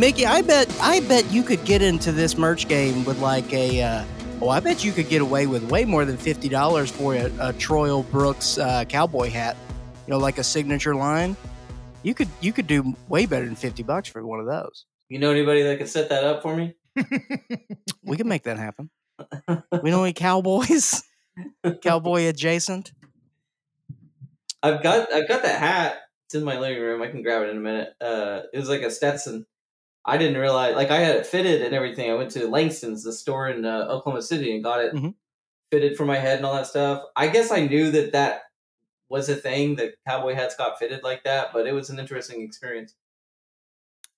Mickey, I bet I bet you could get into this merch game with like a. Uh, oh, I bet you could get away with way more than fifty dollars for a, a Troy Brooks uh, cowboy hat. You know, like a signature line. You could you could do way better than fifty bucks for one of those. You know anybody that could set that up for me? We can make that happen. We know any cowboys? Cowboy adjacent. I've got I've got that hat. It's in my living room. I can grab it in a minute. Uh, it was like a Stetson. I didn't realize like I had it fitted and everything. I went to Langston's, the store in uh, Oklahoma City, and got it Mhm. fitted for my head and all that stuff. I guess I knew that that was a thing that cowboy hats got fitted like that, but it was an interesting experience.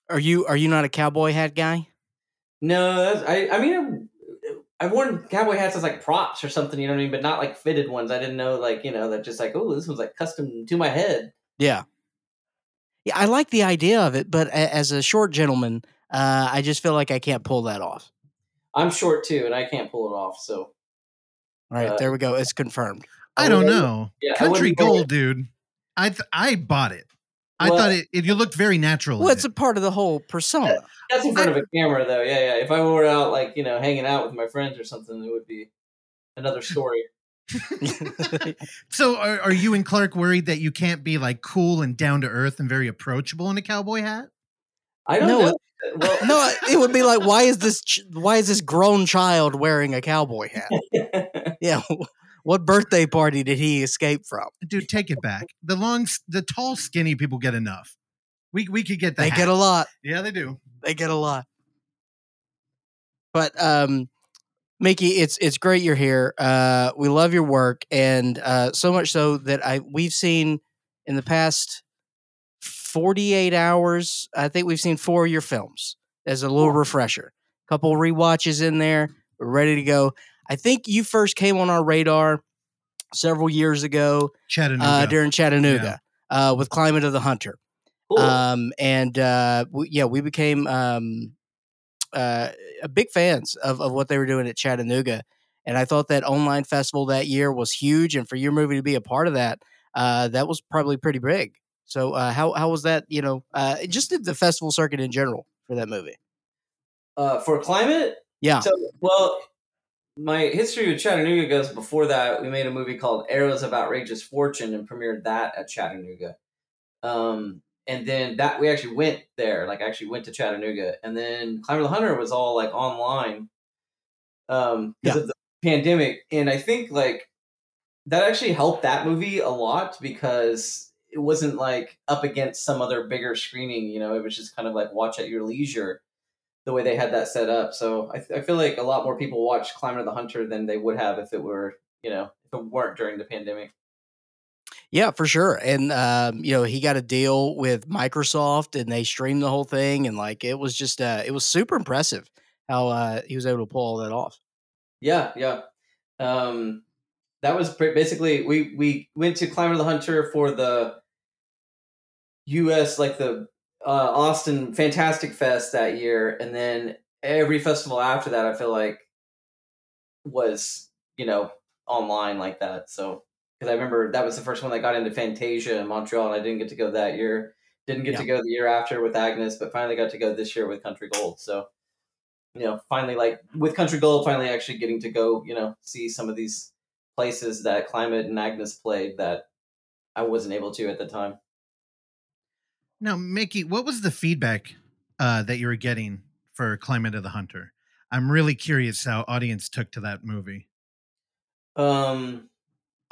Are you are you not a cowboy hat guy? No, that's, I I mean I've worn cowboy hats as like props or something, you know what I mean, but not like fitted ones. I didn't know like you know that just like oh this one's like custom to my head. Yeah. Yeah, I like the idea of it, but as a short gentleman, uh, I just feel like I can't pull that off. I'm short too, and I can't pull it off. So All right, Uh, there we go. It's confirmed. I don't know. yeah, Country Gold, dude. I th- I bought it. I Well- thought it, it. You looked very natural. Well, in it's a part of the whole persona. That's in front of a camera, though. Yeah, yeah. If I were out, like you know, hanging out with my friends or something, it would be another story. So, are, are you and Clark worried that you can't be like cool and down to earth and very approachable in a cowboy hat? I don't No, know. Well, no, it would be like, why is this? ch- Why is this grown child wearing a cowboy hat? Yeah, what birthday party did he escape from? Dude, take it back. The long, the tall, skinny people get enough. We we could get that. They hat. get a lot. yeah, they do. They get a lot. But um, Mickey, it's it's great you're here. Uh, we love your work, and uh, so much so that I we've seen in the past 48 hours. I think we've seen four of your films as a little refresher. A couple rewatches in there. We're ready to go. I think you first came on our radar several years ago Chattanooga. uh, during Chattanooga uh, with Climate of the Hunter. cool. Um, and uh, we, yeah, we became um, uh, big fans of, of what they were doing at Chattanooga. And I thought that online festival that year was huge. And for your movie to be a part of that, uh, that was probably pretty big. So uh, how how was that? You know, uh, just did the festival circuit in general for that movie. uh, for climate, Yeah. So, well, my history with Chattanooga goes before that. We made a movie called Arrows of Outrageous Fortune and premiered that at Chattanooga. Um, and then that we actually went there, like actually went to Chattanooga, and then Climate of the Hunter was all like online, um, because of the pandemic. And I think like that actually helped that movie a lot because it wasn't like up against some other bigger screening. You know, it was just kind of like watch at your leisure the way they had that set up. So I, I feel like a lot more people watch Climate of the Hunter than they would have if it were, you know, if it weren't during the pandemic. Yeah, for sure. And um, you know, he got a deal with Microsoft, and they streamed the whole thing, and like it was just uh, it was super impressive how uh, he was able to pull all that off. Yeah, yeah. Um, that was pre- basically we we went to Climate of the Hunter for the U.S. like the uh, Austin Fantastic Fest that year, and then every festival after that, I feel like was you know online like that. So because I remember that was the first one that got into Fantasia in Montreal, and I didn't get to go that year. Didn't get to go the year after with Agnes, but finally got to go this year with Country Gold. So you know, finally like with Country Gold, finally actually getting to go, you know, see some of these places that Climate and Agnes played that I wasn't able to at the time. Now, Mickey, what was the feedback uh, that you were getting for Climate of the Hunter? I'm really curious how audience took to that movie. Um,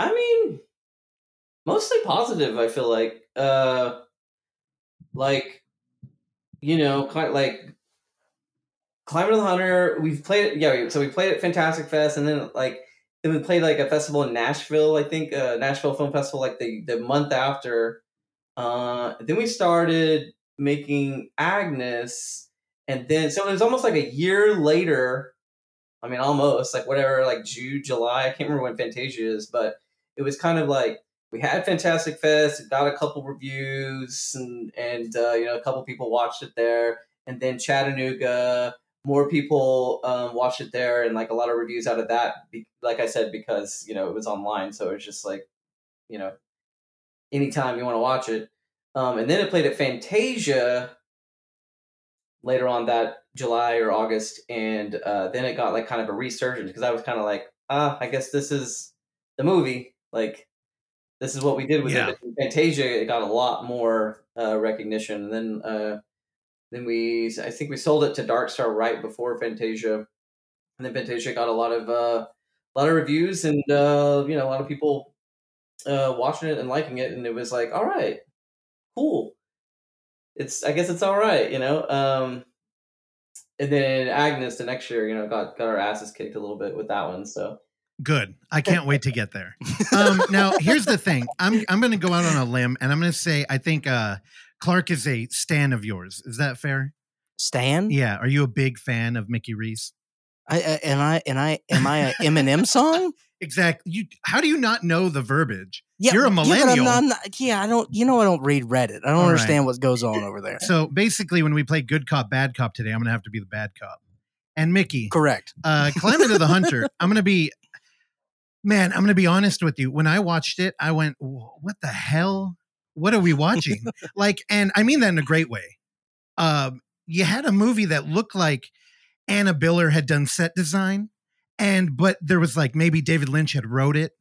I mean, mostly positive. I feel like, uh, like, you know, quite like Climate of the Hunter. We've played it, yeah. So we played at Fantastic Fest, and then like then we played like a festival in Nashville. I think uh, Nashville Film Festival, like the the month after. Uh, then we started making Agnes, and then so it was almost like a year later. I mean, almost like whatever, like June, July. I can't remember when Fantasia is, but it was kind of like we had Fantastic Fest, got a couple reviews, and and uh, you know a couple people watched it there, and then Chattanooga, more people um, watched it there, and like a lot of reviews out of that. Like I said, because you know it was online, so it was just like you know anytime you want to watch it. Um, and then it played at Fantasia, later on that July or August, and uh, then it got like kind of a resurgence because I was kind of like, ah, I guess this is the movie. Like, this is what we did with Yeah. Fantasia, it got a lot more uh, recognition, and then uh, then we, I think we sold it to Dark Star right before Fantasia, and then Fantasia got a lot of uh, a lot of reviews, and uh, you know, a lot of people uh, watching it and liking it, and it was like, all right, cool. It's I guess it's all right, you know. Um, and then Agnes the next year, you know, got got our asses kicked a little bit with that one. So Good. I can't wait to get there. Um, now, here's the thing. I'm I'm going to go out on a limb, and I'm going to say I think uh, Clark is a stan of yours. Is that fair? Stan? Yeah. Are you a big fan of Mickey Reece? I, I and I and I am I a Eminem song? Exactly. You. How do you not know the verbiage? Yeah, You're a yeah, millennial. not- I'm not- yeah, I don't. You know, I don't read Reddit. I don't All right. understand what goes on over there. So basically, when we play good cop, bad cop today, I'm going to have to be the bad cop. And Mickey, Correct. uh, Climate of the Hunter, I'm going to be, man, I'm going to be honest with you. When I watched it, I went, what the hell? What are we watching? like, and I mean that in a great way. Um, you had a movie that looked like Anna Biller had done set design, and but there was like maybe David Lynch had wrote it.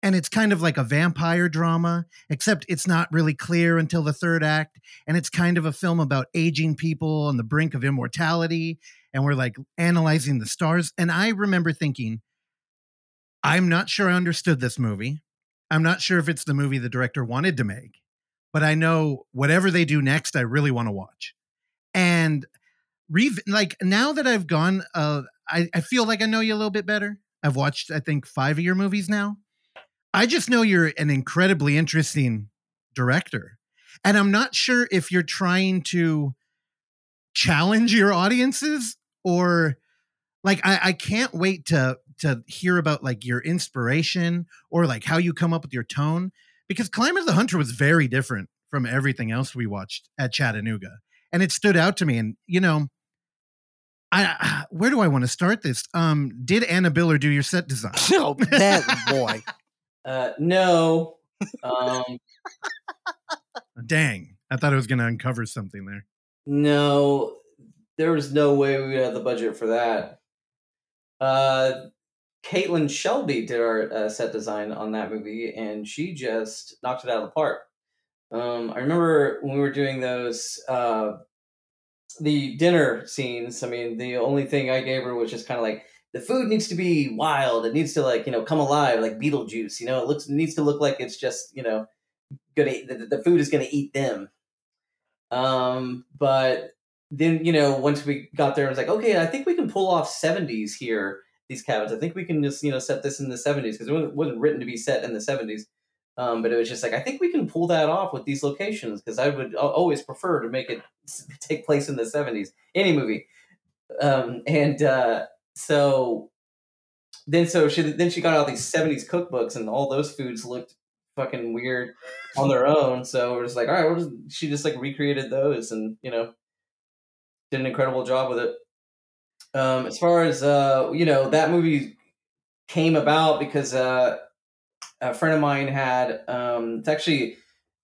And it's kind of like a vampire drama, except it's not really clear until the third act. And it's kind of a film about aging people on the brink of immortality and we're like analyzing the stars. And I remember thinking, I'm not sure I understood this movie. I'm not sure if it's the movie the director wanted to make, but I know whatever they do next, I really want to watch. And re- like now that I've gone, uh, I, I feel like I know you a little bit better. I've watched, I think, five of your movies now. I just know you're an incredibly interesting director. And I'm not sure if you're trying to challenge your audiences or like I, I can't wait to to hear about like your inspiration or like how you come up with your tone because Climate of the Hunter was very different from everything else we watched at Chattanooga and it stood out to me and you know I where do I want to start this? Um did Anna Biller do your set design? No, that boy. uh, no, um, dang. I thought I was going to uncover something there. No, there was no way we would have the budget for that. Uh, Caitlin Shelby did our uh, set design on that movie, and she just knocked it out of the park. Um, I remember when we were doing those uh, the dinner scenes. I mean, the only thing I gave her was just kind of like the food needs to be wild. It needs to like you know come alive, like Beetlejuice. You know, it looks it needs to look like it's just you know gonna the, the food is gonna eat them. Um, but then you know once we got there, I was like, okay, I think we can pull off seventies here. These cabins, I think we can just you know set this in the seventies because it wasn't, written to be set in the seventies. Um, but it was just like I think we can pull that off with these locations because I would always prefer to make it take place in the seventies. Any movie, um, and uh, so then so she then she got all these seventies cookbooks and all those foods looked fucking weird on their own. So we're just like, all right, just, she just like recreated those and you know did an incredible job with it. Um, as far as uh, you know, that movie came about because uh, a friend of mine had um, it's actually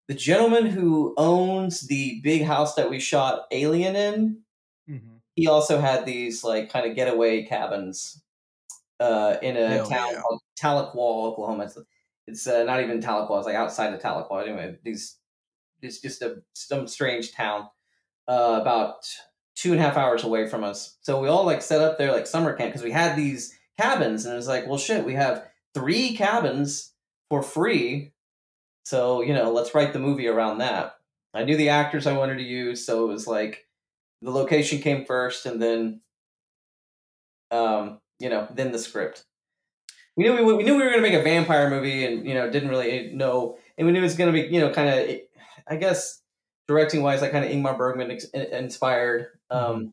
the gentleman who owns the big house that we shot Alien in. He also had these like kind of getaway cabins uh, in a Hell town yeah. called Tahlequah, Oklahoma. It's, it's uh, not even Tahlequah; it's like outside of Tahlequah. Anyway, these it's just a some strange town uh, about two and a half hours away from us. So we all like set up there like summer camp because we had these cabins, and it was like, well, shit, we have three cabins for free. So you know, let's write the movie around that. I knew the actors I wanted to use, so it was like the location came first, and then, um, you know, then the script. We knew we, we knew we were going to make a vampire movie, and you know, didn't really know, and we knew it was going to be, you know, kind of, I guess, directing wise, like kind of Ingmar Bergman inspired, um,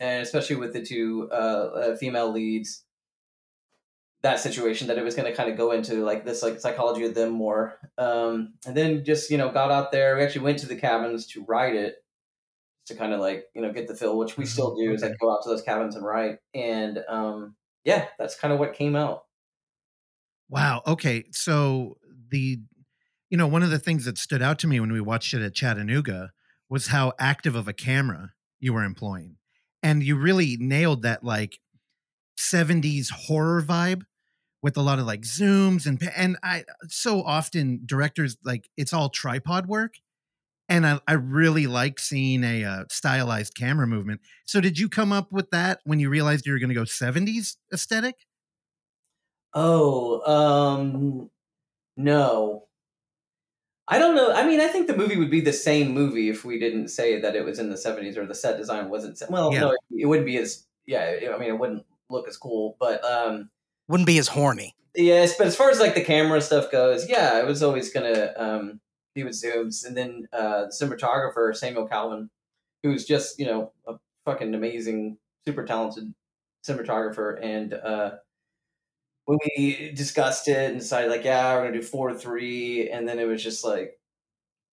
and especially with the two uh, uh, female leads. That situation that it was going to kind of go into like this like psychology of them more, um, and then just you know got out there. We actually went to the cabins to write it, to kind of like you know get the feel, which we Mhm, still do. Is like go out to those cabins and write, and um, yeah, that's kind of what came out. Wow. Okay. So the, you know, one of the things that stood out to me when we watched it at Chattanooga was how active of a camera you were employing. And you really nailed that like 70s horror vibe with a lot of like zooms and and I so often directors like it's all tripod work and I, I really like seeing a uh, stylized camera movement. So did you come up with that when you realized you were going to go 70s aesthetic? Oh, um, no. I don't know. I mean, I think the movie would be the same movie if we didn't say that it was in the 70s or the set design wasn't. Well, Yeah. no, it, it wouldn't be as, yeah, I mean, it wouldn't look as cool. But um, Wouldn't be as horny. yes, but as far as like the camera stuff goes, yeah, I was always going to um, be with zooms. And then uh, the cinematographer, Samuel Calvin, who's just, you know, a fucking amazing, super talented cinematographer. And, uh, we discussed it and decided like yeah we're gonna do four three and then it was just like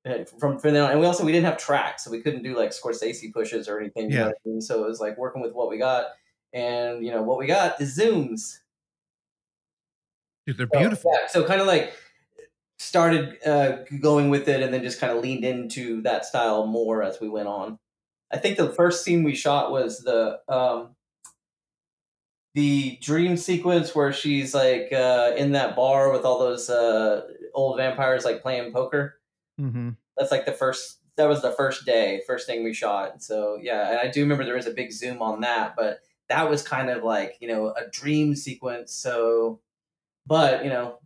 eh, from from then on and we also we didn't have tracks so we couldn't do like Scorsese pushes or anything you know Yeah. I mean? so it was like working with what we got and you know what we got is zooms Dude, they're so, beautiful. yeah, so kind of like started uh, going with it and then just kind of leaned into that style more as we went on. I think the first scene we shot was the um, the dream sequence where she's like uh, in that bar with all those uh, old vampires like playing poker. hmm That's like the first. That was the first day, first thing we shot. So yeah, and I do remember there was a big zoom on that, but that was kind of like you know a dream sequence. So, but you know,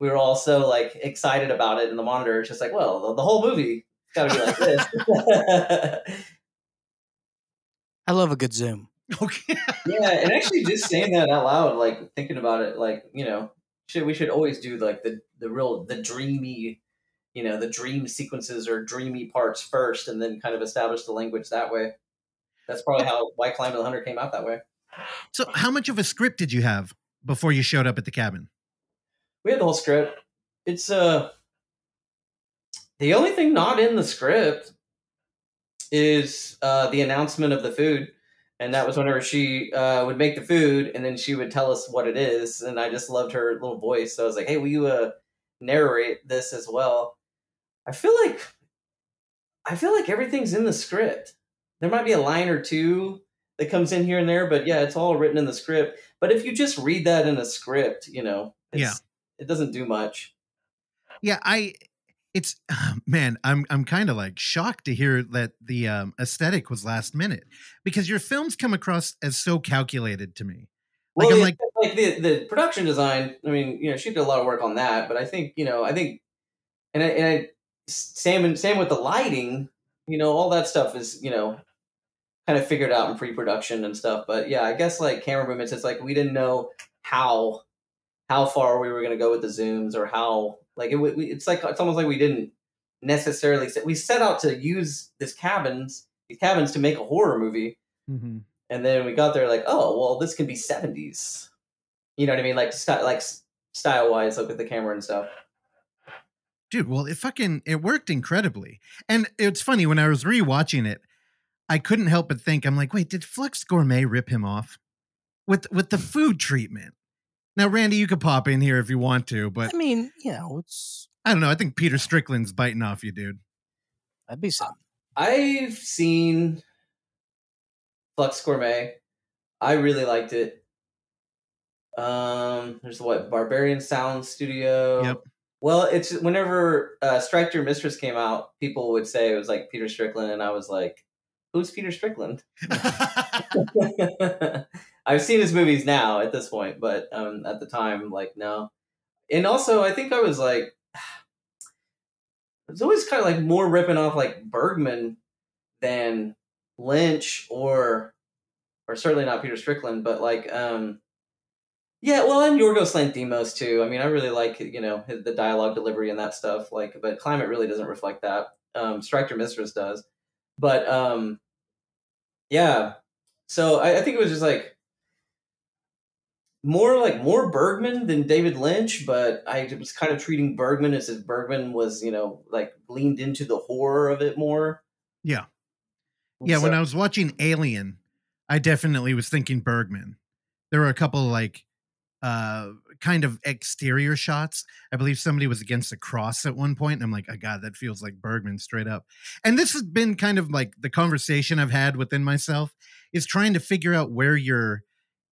we were also like excited about it in the monitor. It's just like, well, the, the whole movie got to be like this. I love a good zoom. Okay. yeah, and actually, just saying that out loud, like thinking about it, like you know, should we should always do like the the real the dreamy, you know, the dream sequences or dreamy parts first, and then kind of establish the language that way. That's probably how Why Climate of the Hunter came out that way. So how much of a script did you have before you showed up at the cabin? We had the whole script. It's uh the only thing not in the script is uh the announcement of the food. And that was whenever she uh, would make the food and then she would tell us what it is. And I just loved her little voice. So I was like, hey, will you uh, narrate this as well? I feel like I feel like everything's in the script. There might be a line or two that comes in here and there, but yeah, it's all written in the script. But if you just read that in a script, you know, it's, Yeah. it doesn't do much. Yeah, I it's man, I'm I'm kind of like shocked to hear that the um, aesthetic was last minute because your films come across as so calculated to me. Like, Well, I'm like- like the the production design. I mean, you know, she did a lot of work on that, but I think you know, I think, and I, and I, same and same with the lighting. You know, all that stuff is you know, kind of figured out in pre-production and stuff. But yeah, I guess like camera movements, it's like we didn't know how how far we were going to go with the zooms or how like it. w- It's like it's almost like we didn't necessarily set, we set out to use this cabins these cabins to make a horror movie mm-hmm. and then we got there like oh well this can be 70s you know what i mean like sty- like style wise like with the camera and stuff Dude, well, it fucking it worked incredibly. And it's funny when I was rewatching it, I couldn't help but think I'm like, wait, did Flux Gourmet rip him off with with the food treatment? Now, Randy, you could pop in here if you want to, but I mean, you know, it's I don't know. I think Peter Strickland's biting off you, dude. that'd be something. i've seen flux gourmet i really liked it um there's the what Berberian Sound Studio Yep. well it's whenever uh strike dear mistress came out people would say it was like peter strickland and i was like who's peter strickland I've seen his movies now at this point, but um, at the time, like no. And also, I think I was like, it's always kind of like more ripping off like Bergman than Lynch or, or certainly not Peter Strickland, but like, um, yeah, well, and Yorgos Lanthimos too. I mean, I really like you know the dialogue delivery and that stuff. Like, but Climate really doesn't reflect that. Um, Strike Dear Mistress does, but um, yeah. So I, I think it was just like more like more Bergman than David Lynch, but I was kind of treating Bergman as if Bergman was, you know, like leaned into the horror of it more. Yeah. Yeah, when I was watching Alien, I definitely was thinking Bergman. There were a couple like uh kind of exterior shots. I believe somebody was against a cross at one point, and I'm like, oh god, that feels like Bergman straight up. And this has been kind of like the conversation I've had within myself is trying to figure out where your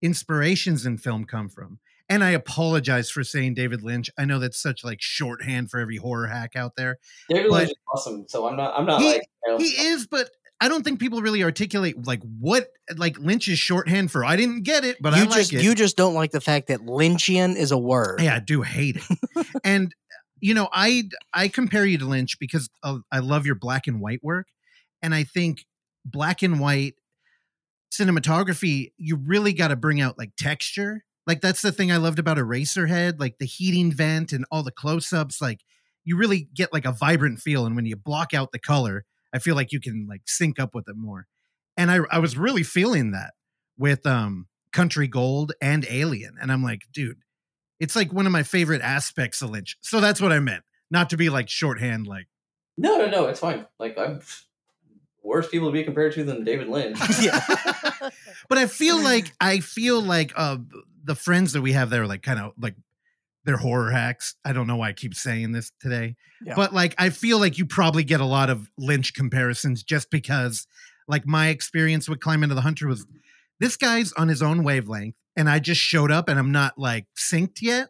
inspirations in film come from. And I apologize for saying David Lynch. I know that's such like shorthand for every horror hack out there. David Lynch is awesome, so I'm not. I'm not He- like you know, He is, but I don't think people really articulate like what like Lynch is shorthand for. I didn't get it, but you I like just it. you just don't like the fact that Lynchian is a word. Yeah, I do hate it. and you know, I I compare you to Lynch because of, I love your black and white work, and I think black and white cinematography you really got to bring out like texture. Like that's the thing I loved about Eraserhead, like the heating vent and all the close-ups. Like you really get like a vibrant feel, and when you block out the color, I feel like you can like sync up with it more. And I I was really feeling that with um Country Gold and Alien, and I'm like, dude it's like one of my favorite aspects of Lynch. So that's what I meant. Not to be like shorthand, like no, no, no. It's fine. Like I'm worse people to be compared to than David Lynch. yeah. but I feel like I feel like uh the friends that we have there are like kind of like they're horror hacks. I don't know why I keep saying this today. Yeah. But like I feel like you probably get a lot of Lynch comparisons just because like my experience with Climate of the Hunter was this guy's on his own wavelength and I just showed up and I'm not like synced yet.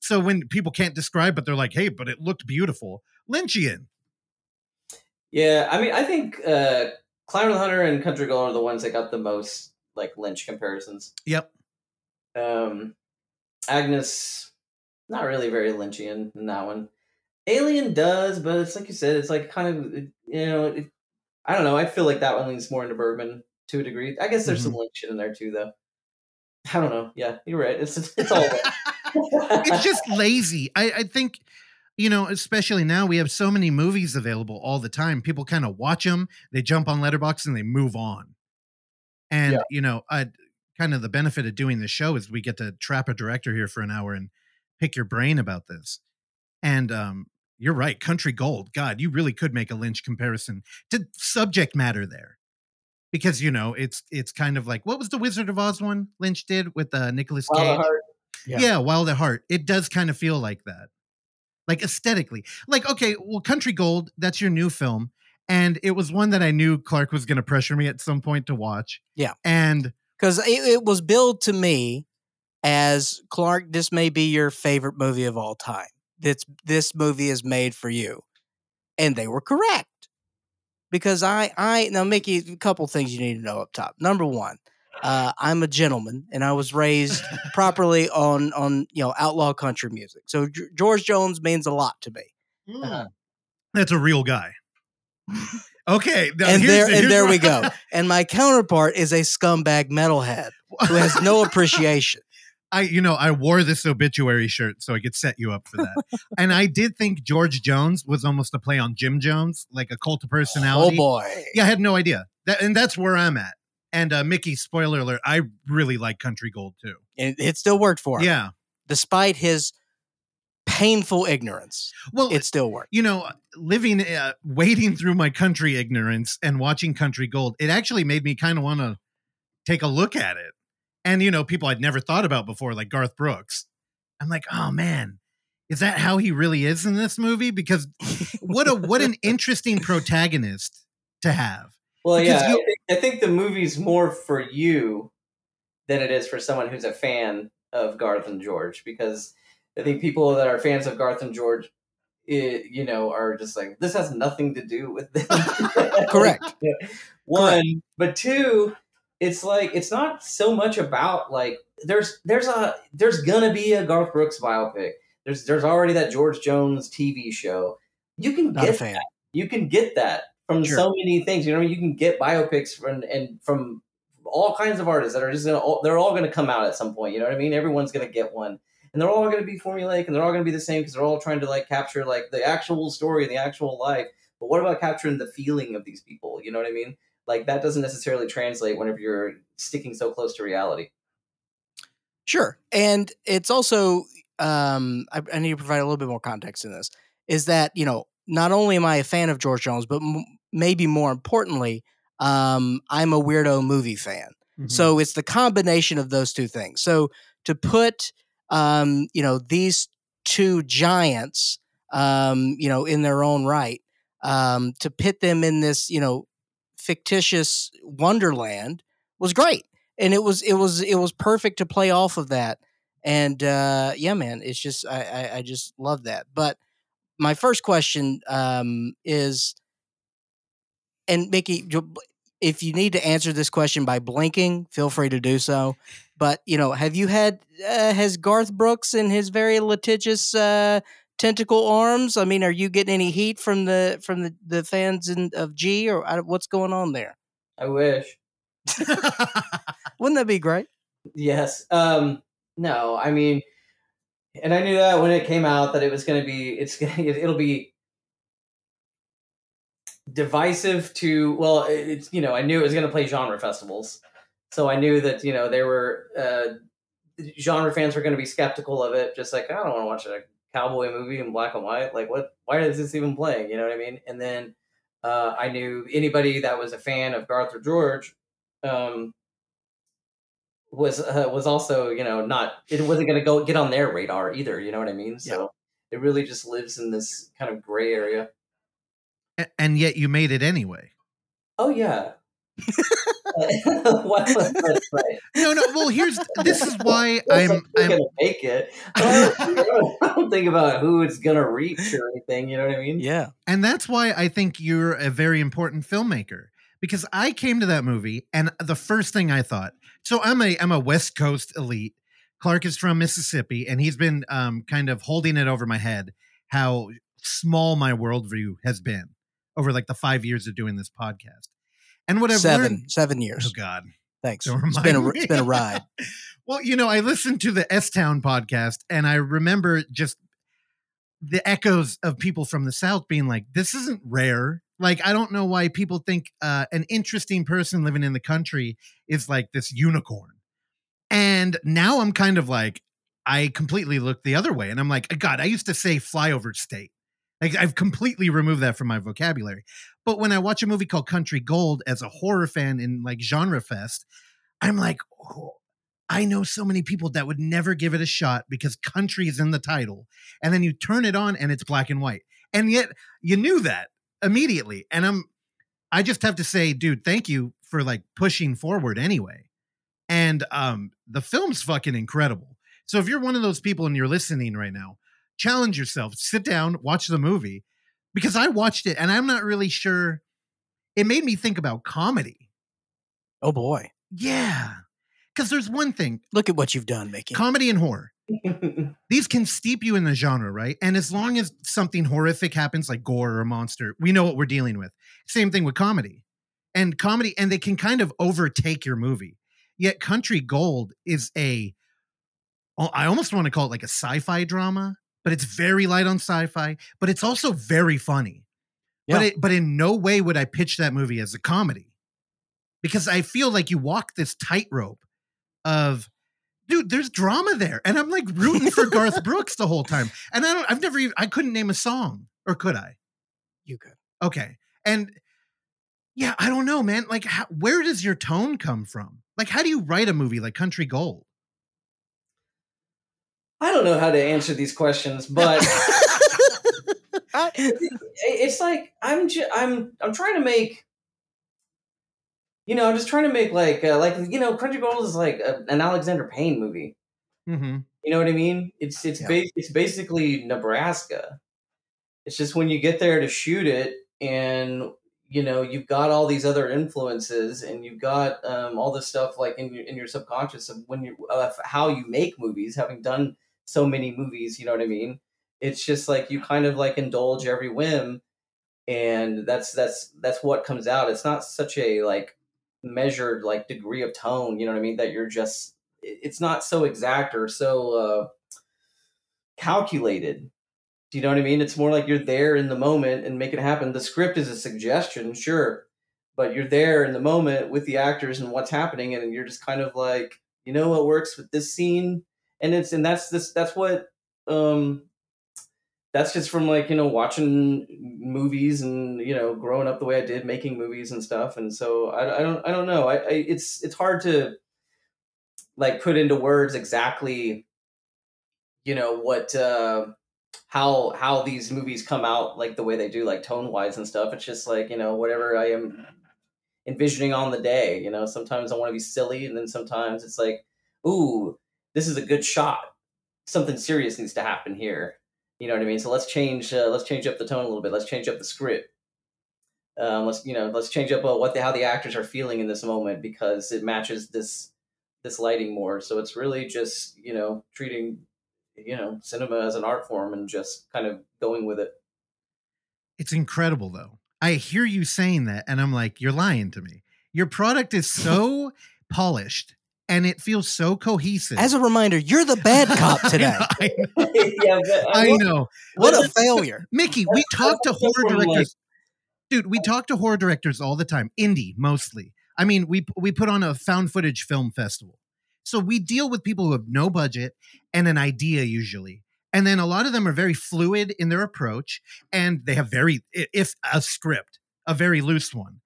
So when people can't describe but they're like, "Hey, but it looked beautiful." Lynchian. Yeah, I mean, I think uh, the Hunter and Country Gold are the ones that got the most like Lynch comparisons. Yep. Um, Agnes, not really very Lynchian in that one. Alien does, but it's like you said, it's like kind of you know, it, I don't know. I feel like that one leans more into Bergman to a degree. I guess there's some Lynch shit in there too, though. I don't know. Yeah, you're right. It's it's all. it's just lazy. I, I think, you know, especially now we have so many movies available all the time. People kind of watch them, they jump on Letterboxd, and they move on. And Yeah. you know, I kind of the benefit of doing this show is we get to trap a director here for an hour and pick your brain about this. And um, you're right, Country Gold. God, you really could make a Lynch comparison to subject matter there. Because you know it's it's kind of like what was the Wizard of Oz one Lynch did with uh, Nicolas Wild Cage? at Heart. Yeah. Yeah. Wild at Heart. It does kind of feel like that. Like aesthetically. Like, okay, well, Country Gold, that's your new film. And it was one that I knew Clark was going to pressure me at some point to watch. Yeah. And because it, it was billed to me as Clark. This may be your favorite movie of all time. This this movie is made for you, and they were correct. Because I I now Mickey, a couple things you need to know up top. Number one, uh, I'm a gentleman, and I was raised properly on on you know outlaw country music. So G- George Jones means a lot to me. Uh-huh. that's a real guy. Okay. now and there the- and there we go. And my counterpart is a scumbag metalhead who has no appreciation. I, you know, I wore this obituary shirt so I could set you up for that. and I did think George Jones was almost a play on Jim Jones, like a cult of personality. Oh boy. Yeah, I had no idea. That, and that's where I'm at. And uh, Mickey, spoiler alert, I really like Country Gold too. It, it still worked for him. Yeah. Despite his painful ignorance, Well, it still worked. you know, living, uh, wading through my country ignorance and watching Country Gold, it actually made me kind of want to take a look at it. And, you know, people I'd never thought about before, like Garth Brooks. I'm like, oh man, is that how he really is in this movie? Because what a what an interesting protagonist to have. Well, Because yeah, you- I, think, I think the movie's more for you than it is for someone who's a fan of Garth and George, because I think people that are fans of Garth and George, i you know, are just like this has nothing to do with them. Correct. One, but two, it's like it's not so much about like there's there's a there's gonna be a Garth Brooks biopic. There's there's already that George Jones TV show. You can Not get fan. you can get that from Sure. so many things. You know, you can get biopics from and from all kinds of artists that are just gonna they're all gonna come out at some point. You know what I mean? Everyone's gonna get one, and they're all gonna be formulaic, and they're all gonna be the same because they're all trying to like capture like the actual story and the actual life. But what about capturing the feeling of these people? You know what I mean? Like that doesn't necessarily translate whenever you're sticking so close to reality. Sure. And it's also, um, I, I need to provide a little bit more context in this, is that, you know, not only am I a fan of George Jones, but m- maybe more importantly, um, I'm a weirdo movie fan. Mm-hmm. So it's the combination of those two things. So to put um, you know, these two giants, um, you know, in their own right, um, to pit them in this, you know, fictitious wonderland was great, and it was it was it was perfect to play off of that. And uh, yeah, man, it's just I, I I just love that. But my first question um, is, and Mickey, if you need to answer this question by blinking, feel free to do so. But you know, have you had uh, has Garth Brooks and his very litigious uh, tentacle arms? I mean, are you getting any heat from the from the, the fans in, of G or don't- what's going on there? I wish. Wouldn't that be great? Yes. Um. No, I mean, and I knew that when it came out that it was going to be. It's gonna. It'll be divisive to. Well, it's you know I knew it was going to play genre festivals, so I knew that you know there were uh, genre fans were going to be skeptical of it. Just like I don't want to watch a cowboy movie in black and white. Like what? Why is this even playing? You know what I mean? And then uh, I knew anybody that was a fan of Garth or George. Um, was uh, was also you know not it wasn't going to go get on their radar either you know what i mean so it really just lives in this kind of gray area A- and yet you made it anyway. oh yeah What- that's right. No, no. Well, here's this is why I'm, I'm I'm gonna make it I don't, I don't think about who it's gonna reach or anything you know what i mean Yeah. And that's why I think you're a very important filmmaker because I came to that movie and the first thing I thought. So I'm a I'm a West Coast elite. Clark is from Mississippi and he's been um, kind of holding it over my head how small my worldview has been over like the five years of doing this podcast. And what I've seven learned, seven oh years. God, Thanks. It's been a it's been a ride. well, you know, I listened to the S Town podcast and I remember just the echoes of people from the South being like, this isn't rare. Like, I don't know why people think uh, an interesting person living in the country is like this unicorn. And now I'm kind of like, I completely look the other way. And I'm like, God, I used to say flyover state. Like, I've completely removed that from my vocabulary. But when I watch a movie called Country Gold as a horror fan in like Genre Fest, I'm like, oh, I know so many people that would never give it a shot because country is in the title. And then you turn it on and it's black and white. And yet you knew that immediately. And I'm I just have to say, dude, thank you for like pushing forward anyway. And um the film's fucking incredible. So if you're one of those people and you're listening right now, challenge yourself, sit down, watch the movie because I watched it and I'm not really sure it made me think about comedy. Oh boy. Yeah. Cuz there's one thing, Look at what you've done, Mickey. comedy and horror. These can steep you in the genre, right? And as long as something horrific happens like gore or a monster, we know what we're dealing with. Same thing with comedy. And comedy and they can kind of overtake your movie. Yet Country Gold is a oh, almost want to call it like a sci-fi drama, but it's very light on sci-fi, but it's also very funny. But it, but in no way would I pitch that movie as a comedy. Because I feel like you walk this tightrope of dude, there's drama there. And I'm like rooting for Garth Brooks the whole time. And I don't I've never even I couldn't name a song. Or could I? You could. Okay. And yeah, I don't know, man. Like, how, where does your tone come from? Like, how do you write a movie like Country Gold? I don't know how to answer these questions but it's like i'm ju- i'm i'm trying to make you know i'm just trying to make like uh, like you know country gold is like a, an alexander payne movie Mm-hmm. You know what I mean? It's it's Yeah. ba- it's basically Nebraska. It's just when you get there to shoot it, and you know you've got all these other influences, and you've got um, all this stuff like in your in your subconscious of when you of how you make movies, having done so many movies. You know what I mean? It's just like you kind of like indulge every whim, and that's that's that's what comes out. It's not such a like measured like degree of tone. You know what I mean? That you're just it's not so exact or so uh, calculated. Do you know what I mean? It's more like you're there in the moment and make it happen. The script is a suggestion, sure, but you're there in the moment with the actors and what's happening, and you're just kind of like, you know, what works with this scene, and it's and that's this that's what um that's just from like you know watching movies and you know growing up the way I did making movies and stuff and so I, I don't I don't know. I, I it's it's hard to like put into words exactly you know what uh how how these movies come out like the way they do like tone wise and stuff. It's just like you know whatever i am envisioning on the day you know? Sometimes i want to be silly and then sometimes it's like ooh this is a good shot. Something serious needs to happen here. You know what i mean? So let's change uh, let's change up the tone a little bit. Let's change up the script. Um, let's you know let's change up uh, what the, how the actors are feeling in this moment because it matches this this lighting more. So it's really just you know treating you know cinema as an art form and just kind of going with it. It's incredible though. I hear you saying that and I'm like, you're lying to me. Your product is so polished and it feels so cohesive. As a reminder, you're the bad cop today. I, yeah but, I know. What a failure. Mickey, we talk to horror directors. Dude, we talk to horror directors all the time, indie mostly. I mean, we we put on a found footage film festival. So we deal with people who have no budget and an idea usually. And then a lot of them are very fluid in their approach and they have very if a script, a very loose one.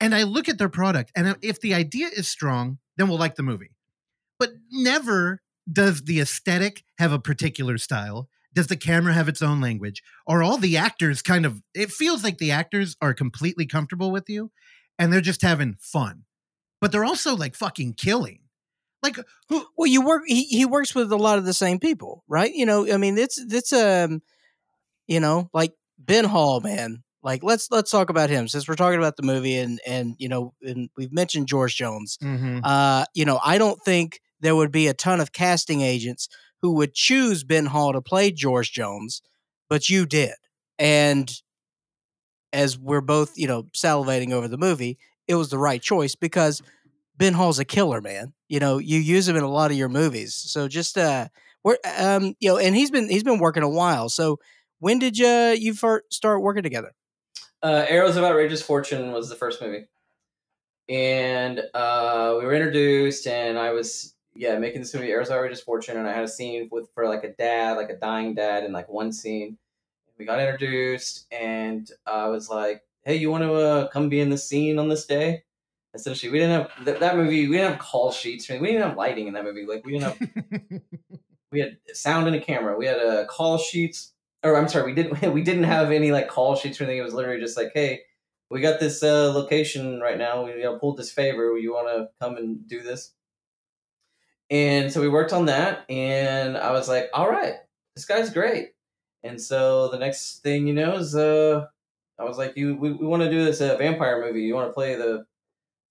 And I look at their product and if the idea is strong, then we'll like the movie. But never does the aesthetic have a particular style. Does the camera have its own language? Are all the actors kind of it feels like the actors are completely comfortable with you and they're just having fun. But they're also like fucking killing. Like who Well, you work. He, he works with a lot of the same people, right? You know, I mean, it's it's um, you know, like Ben Hall, man. Like let's let's talk about him since we're talking about the movie and and you know and we've mentioned George Jones. Uh, you know, I don't think there would be a ton of casting agents who would choose Ben Hall to play George Jones, but you did. And as we're both, you know, salivating over the movie, it was the right choice because Ben Hall's a killer, man. You know, you use him in a lot of your movies. So just uh we're um you know, and he's been he's been working a while. So when did you you first start working together? Uh, arrows of outrageous fortune was the first movie. And uh, we were introduced and i was yeah making this movie arrows of outrageous fortune and i had a scene with for like a dad like a dying dad in like one scene. We got introduced and i was like hey you want to uh, come be in the scene on this day? Essentially we didn't have th- that movie we didn't have call sheets we didn't have lighting in that movie. Like we didn't have we had sound and a camera. We had uh, call sheets, or I'm sorry, we didn't we didn't have any like call sheets or anything. It was literally just like, hey, we got this uh, location right now. We you know, pulled this favor. You want to come and do this? And so we worked on that, and I was like, all right, this guy's great. And so the next thing you know is, uh, I was like, you, we, we want to do this uh, vampire movie. You want to play the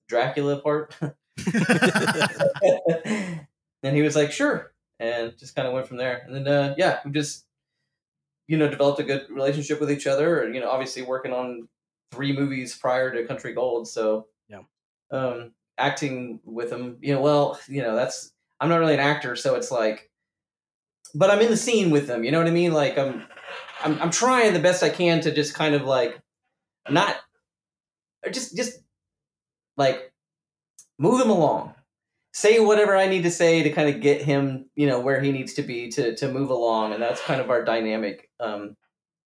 Dracula part? and he was like, sure, and just kind of went from there. And then, uh, yeah, we just, you know, developed a good relationship with each other. And, you know, obviously working on three movies prior to Country Gold, so Yeah. um, acting with him, you know, well, you know, that's I'm not really an actor, so it's like, but I'm in the scene with them. You know what I mean? Like I'm, I'm, I'm trying the best I can to just kind of like, not, or just, just like move him along say whatever I need to say to kind of get him, you know, where he needs to be to to move along, and that's kind of our dynamic. Um,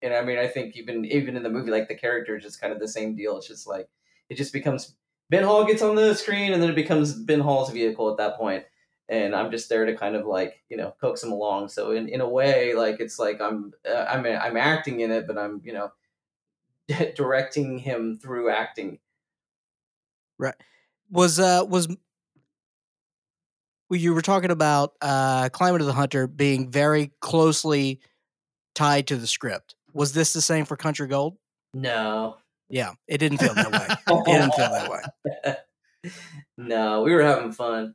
and I mean, I think even even in the movie, like the character is just kind of the same deal. It's just like it just becomes Ben Hall gets on the screen, and then it becomes Ben Hall's vehicle at that point, and I'm just there to kind of like you know coax him along. So in in a way, like it's like I'm uh, I'm I'm acting in it, but I'm you know directing him through acting. Right. Was uh was well, you were talking about uh Climate of the Hunter being very closely tied to the script. Was this the same for Country Gold? No, Yeah, it didn't feel that way. It didn't feel that way. no, we were having fun.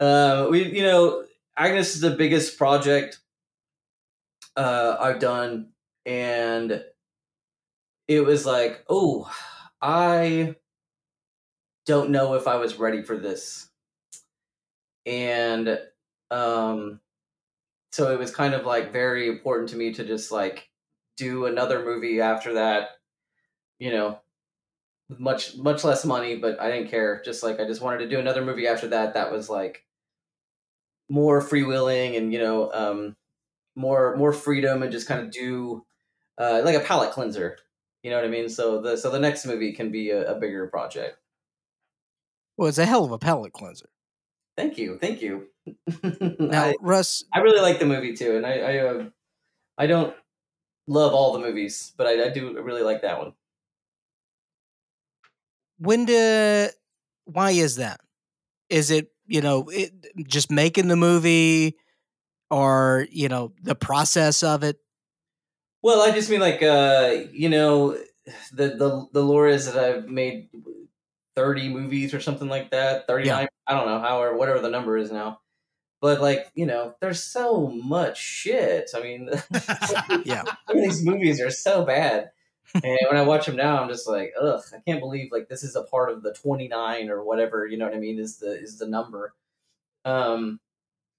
Uh, we, you know, Agnes is the biggest project uh, I've done, and it was like, oh, I don't know if I was ready for this, and um, so it was kind of like very important to me to just like do another movie after that, you know, much much less money, but I didn't care. Just like I just wanted to do another movie after that that was like more freewheeling and you know um, more more freedom and just kind of do uh, like a palate cleanser. You know what I mean? So the so the next movie can be a, a bigger project. Well, it's a hell of a palate cleanser. Thank you, thank you. Now, I, Russ, I really like the movie too, and I I, uh, I don't love all the movies, but I, I do really like that one. when do why is that? Is it you know it, just making the movie, or you know the process of it? Well, I just mean like uh, you know, the the the lore is that I've made thirty movies or something like that. Thirty nine, I don't know, however, whatever the number is now. But like you know, there's so much shit. I mean, Yeah. some of these movies are so bad. and when I watch them now, I'm just like, ugh, I can't believe like this is a part of the 29 or whatever, you know what I mean, is the is the number. Um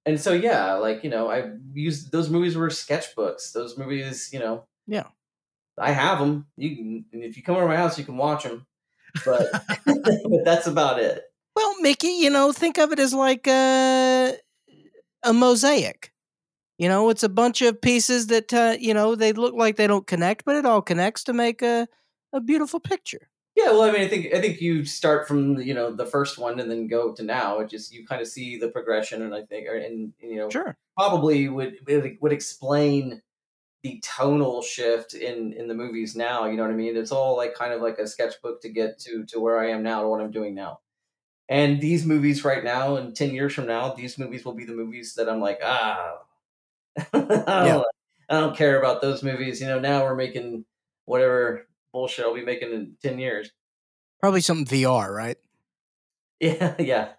and so yeah, like, you know, I used those movies were sketchbooks. Those movies, you know. Yeah. I have them. You can if you come over my house, you can watch them. But but that's about it. Well, Mickey, you know, think of it as like a, a mosaic. You know, it's a bunch of pieces that uh, you know they look like they don't connect, but it all connects to make a a beautiful picture. Yeah, well, I mean, I think I think you start from you know the first one and then go to now. It just you kind of see the progression, and I think, or, and you know, Sure. probably would- would explain the tonal shift in in the movies now. You know what I mean? It's all like kind of like a sketchbook to get to to where I am now to what I'm doing now. And these movies right now, and ten years from now, these movies will be the movies that I'm like, ah, I, don't, Yeah. I don't care about those movies. You know, now we're making whatever bullshit I'll be making in ten years. Probably something VR, right? Yeah, yeah.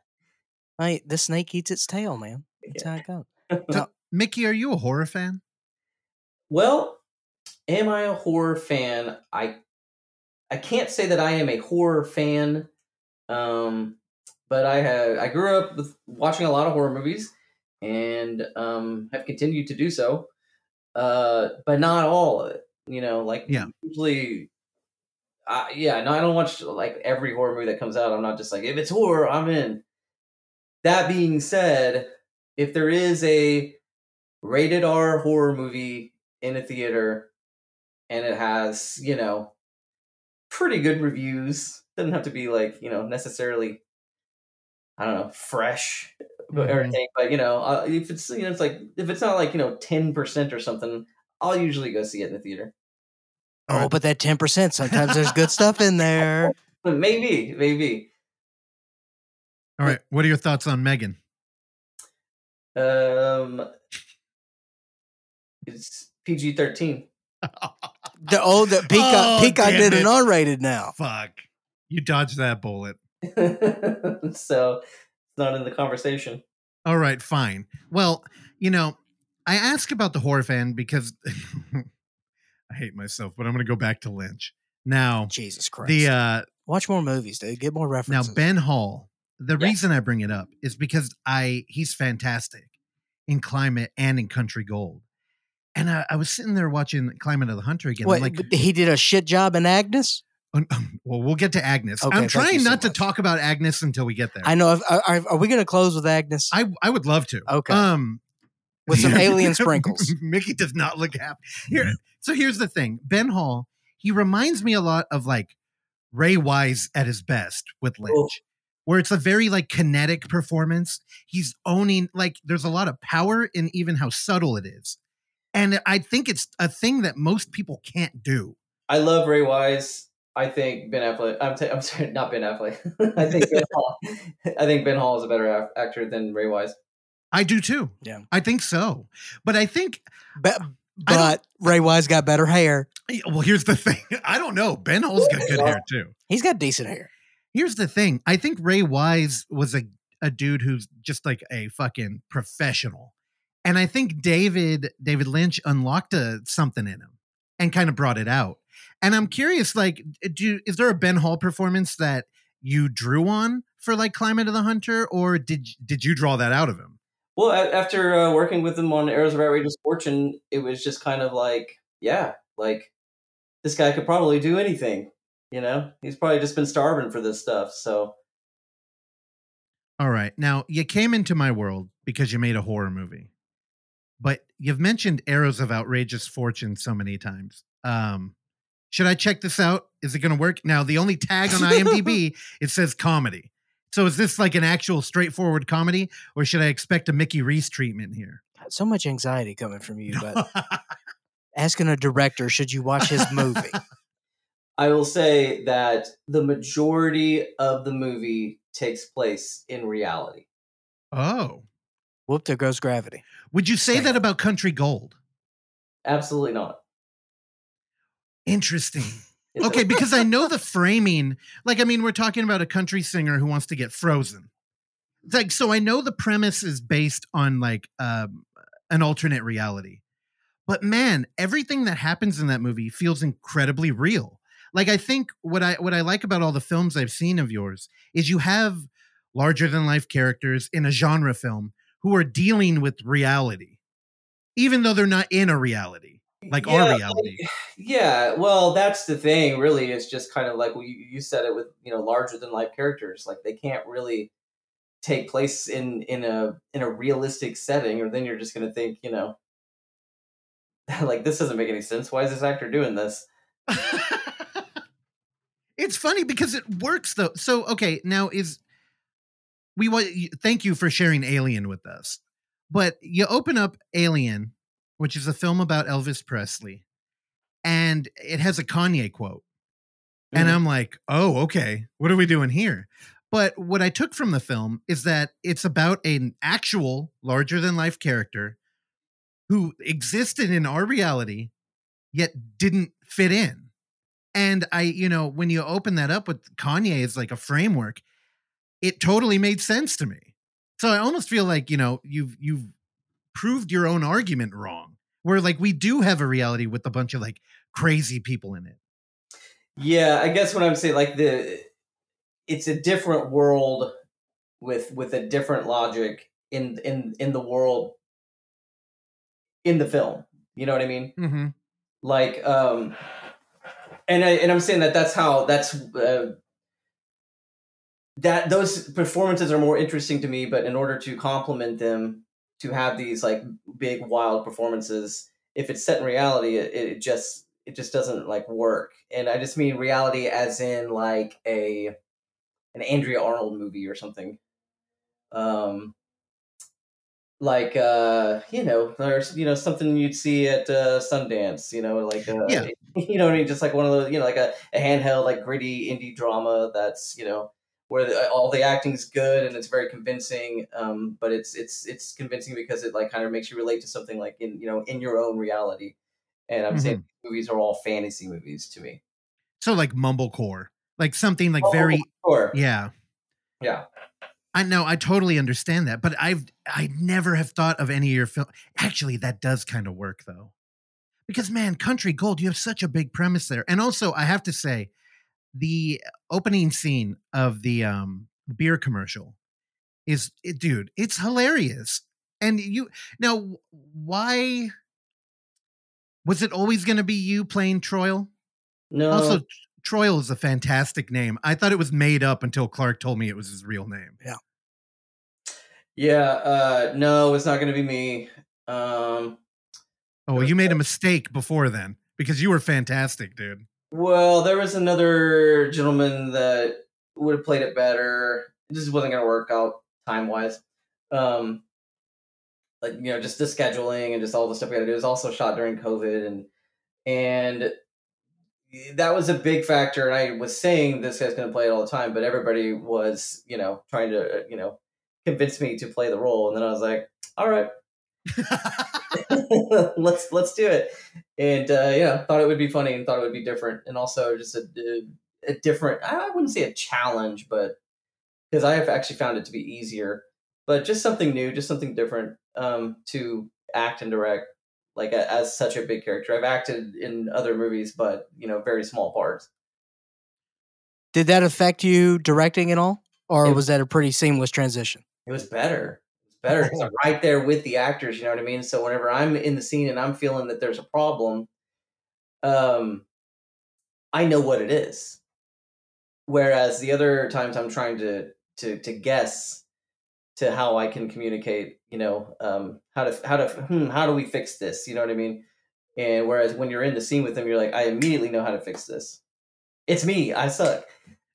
Hey, the snake eats its tail, man. That's how it goes. So, Mickey, are you a horror fan? Well, am I a horror fan? I I can't say that I am a horror fan. Um but I have I grew up with watching a lot of horror movies and um have continued to do so. Uh but not all of it. You know, like Yeah. usually uh, yeah, no, I don't watch like every horror movie that comes out. I'm not just like if it's horror, I'm in. That being said, if there is a rated R horror movie in a theater and it has, you know, pretty good reviews, doesn't have to be like, you know, necessarily I don't know, fresh or Mhm. anything, but you know, uh, if it's you know, it's like if it's not like, you know, 10% or something, I'll usually go see it in the theater. Oh, but that ten percent sometimes there's good stuff in there. Maybe, maybe. All right. What are your thoughts on M3GAN? Um it's PG 13. The oh, the Peacock Oh, Peacock did an R-rated now. Fuck. You dodged that bullet. so it's not in the conversation. All right, fine. Well, you know, I ask about the horror fan because I hate myself, but I'm going to go back to Lynch. Now, Jesus Christ! the uh Watch more movies, dude. Get more references. now. Ben Hall. The Yeah. reason I bring it up is because I he's fantastic in Climate and in Country Gold. And I, I was sitting there watching Climate of the Hunter again. What, like, he did a shit job in Agnes. well, we'll get to Agnes. Okay, I'm trying so not to talk about Agnes until we get there. I know. Are, are, are we going to close with Agnes I I would love to. Okay. Um, with some alien sprinkles? Mickey does not look happy. Here, so here's the thing: Ben Hall. He reminds me a lot of like Ray Wise at his best with Lynch, Oh. where it's a very like kinetic performance. He's owning like there's a lot of power in even how subtle it is, and I think it's a thing that most people can't do. I love Ray Wise. I think Ben Affleck. I'm, t- I'm sorry, not Ben Affleck. I think Ben Hall. I think Ben Hall is a better ac- actor than Ray Wise. I do too. Yeah. I think so. But I think But, I but Ray Wise got better hair. well, here's the thing. I don't know. Ben Hall's got good hair too. He's got decent hair. Here's the thing. I think Ray Wise was a, a dude who's just like a fucking professional. And I think David David Lynch unlocked a, something in him and kind of brought it out. And I'm curious, like, do is there a Ben Hall performance that you drew on for like Climate of the Hunter, or did did you draw that out of him? Well, after uh, working with him on Arrows of Outrageous Fortune, it was just kind of like, yeah, like this guy could probably do anything. You know, he's probably just been starving for this stuff. So All right. Now, you came into my world because you made a horror movie. But you've mentioned Arrows of Outrageous Fortune so many times. Um, should I check this out? Is it going to work? Now, the only tag on IMDb, it says comedy. So is this like an actual straightforward comedy, or should I expect a Mickey Reece treatment here? So much anxiety coming from you, but asking a director, should you watch his movie? I will say that the majority of the movie takes place in reality. oh, Whoop, there goes gravity. would you say Damn. that about Country Gold? Absolutely not. Interesting. Okay, because I know the framing. Like, I mean, we're talking about a country singer who wants to get frozen. It's like, so I know the premise is based on like um, an alternate reality, but man, everything that happens in that movie feels incredibly real. Like, I think what I what I like about all the films I've seen of yours is you have larger than life characters in a genre film who are dealing with reality, even though they're not in a reality like Yeah, our like, reality. Yeah, well, that's the thing. Really, it's just kind of like well, you, you said it with you know larger than life characters. Like they can't really take place in in a in a realistic setting, or then you're just going to think, you know, like this doesn't make any sense. Why is this actor doing this? it's funny because it works though. So okay, now is we want thank you for sharing Alien with us. But you open up Alien, which is a film about Elvis Presley, and it has a Kanye quote. And Mhm. I'm like, "Oh, okay. What are we doing here?" But what I took from the film is that it's about an actual larger than life character who existed in our reality yet didn't fit in. And I, you know, when you open that up with Kanye as like a framework, it totally made sense to me. So I almost feel like, you know, you've you've proved your own argument wrong. Where like we do have a reality with a bunch of like crazy people in it. Yeah, I guess what I'm saying, like the, it's a different world with with a different logic in in in the world in the film. You know what I mean? Mm-hmm. Like, um, and I and I'm saying that that's how that's uh, that those performances are more interesting to me. But in order to complement them, to have these like big wild performances, if it's set in reality, it, it just it just doesn't like work. And I just mean reality as in like a an Andrea Arnold movie or something. Um like uh you know there's you know something you'd see at uh Sundance, you know, like uh, Yeah. you know what I mean just like one of those you know like a, a handheld like gritty indie drama that's, you know, where the, all the acting's good and it's very convincing um but it's it's it's convincing because it like kind of makes you relate to something like in you know in your own reality. And I'm saying movies are all fantasy movies to me. So like mumblecore. Like something like Oh, very yeah. Yeah. I know I totally understand that, but I've I never have thought of any of your film. Actually, that does kind of work though, because man, Country Gold, you have such a big premise there, and also I have to say, the opening scene of the um beer commercial is, it, dude, it's hilarious. And you now, why was it always going to be you playing Troyal? No. Also, Troyal is a fantastic name. I thought it was made up until Clark told me it was his real name. Yeah, uh no, it's not gonna be me. Um Oh, well, you made a mistake before then because you were fantastic, dude. Well, there was another gentleman that would have played it better. It just wasn't gonna work out time wise. Um like you know, just the scheduling and just all the stuff we had to do. It was also shot during COVID and and that was a big factor. And I was saying this guy's gonna play it all the time, but everybody was, you know, trying to, you know, convince me to play the role. And then I was like, all right, let's let's do it. And uh, yeah, thought it would be funny and thought it would be different, and also just a, a different. I wouldn't say a challenge, but because I have actually found it to be easier, but just something new, just something different um, to act and direct. Like a, as such a big character, I've acted in other movies, but you know, very small parts. Did that affect you directing at all, or It- was that a pretty seamless transition? It was better. Better 'cause I'm right there with the actors. You know what I mean? So whenever I'm in the scene and I'm feeling that there's a problem, um, I know what it is. Whereas the other times I'm trying to to to guess to how I can communicate. You know, um, how to how to hmm, how do we fix this? You know what I mean? And whereas when you're in the scene with them, you're like, I immediately know how to fix this. It's me. I suck.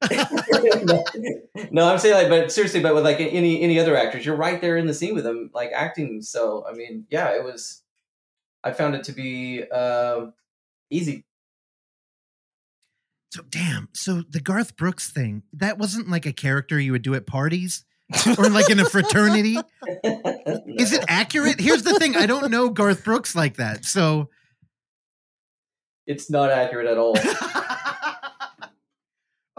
No, no, I'm saying like, but seriously, but with like any any other actors, you're right there in the scene with them, like acting. So I mean, yeah, it was. I found it to be uh, easy. So damn. So the Garth Brooks thing, that wasn't like a character you would do at parties or like in a fraternity. Is it accurate? Here's the thing. I don't know Garth Brooks like that. So It's not accurate at all.